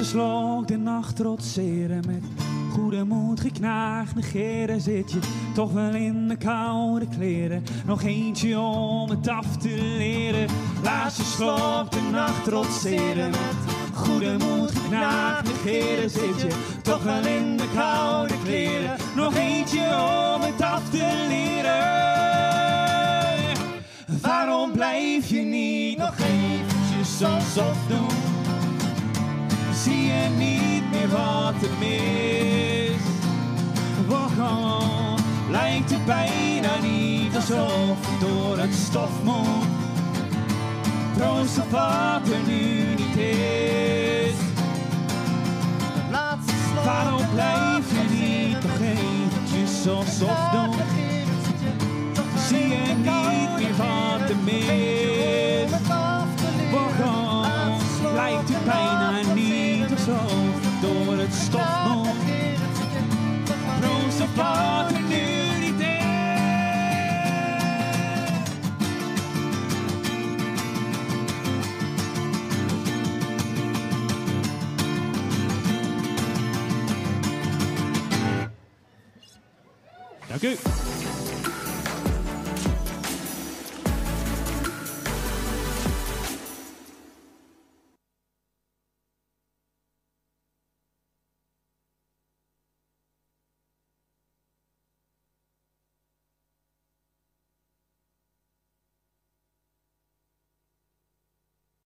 De slok de nacht trotseren met goede moed geknaagd negeren zit je toch wel in de koude kleren. Nog eentje om het af te leren. Laat je slok de nacht trotseren met goede moed geknaagd negeren zit je toch wel in de koude kleren. Nog eentje om het af te leren. Waarom blijf je niet nog eventjes alsof doen? Zie je niet meer wat er mis? Waarom lijkt het bijna niet alsof je door het stof moet? Troost op wat er nu niet is. Waarom blijf je niet nog eventjes alsof doen? Zie je niet meer wat er mis? 100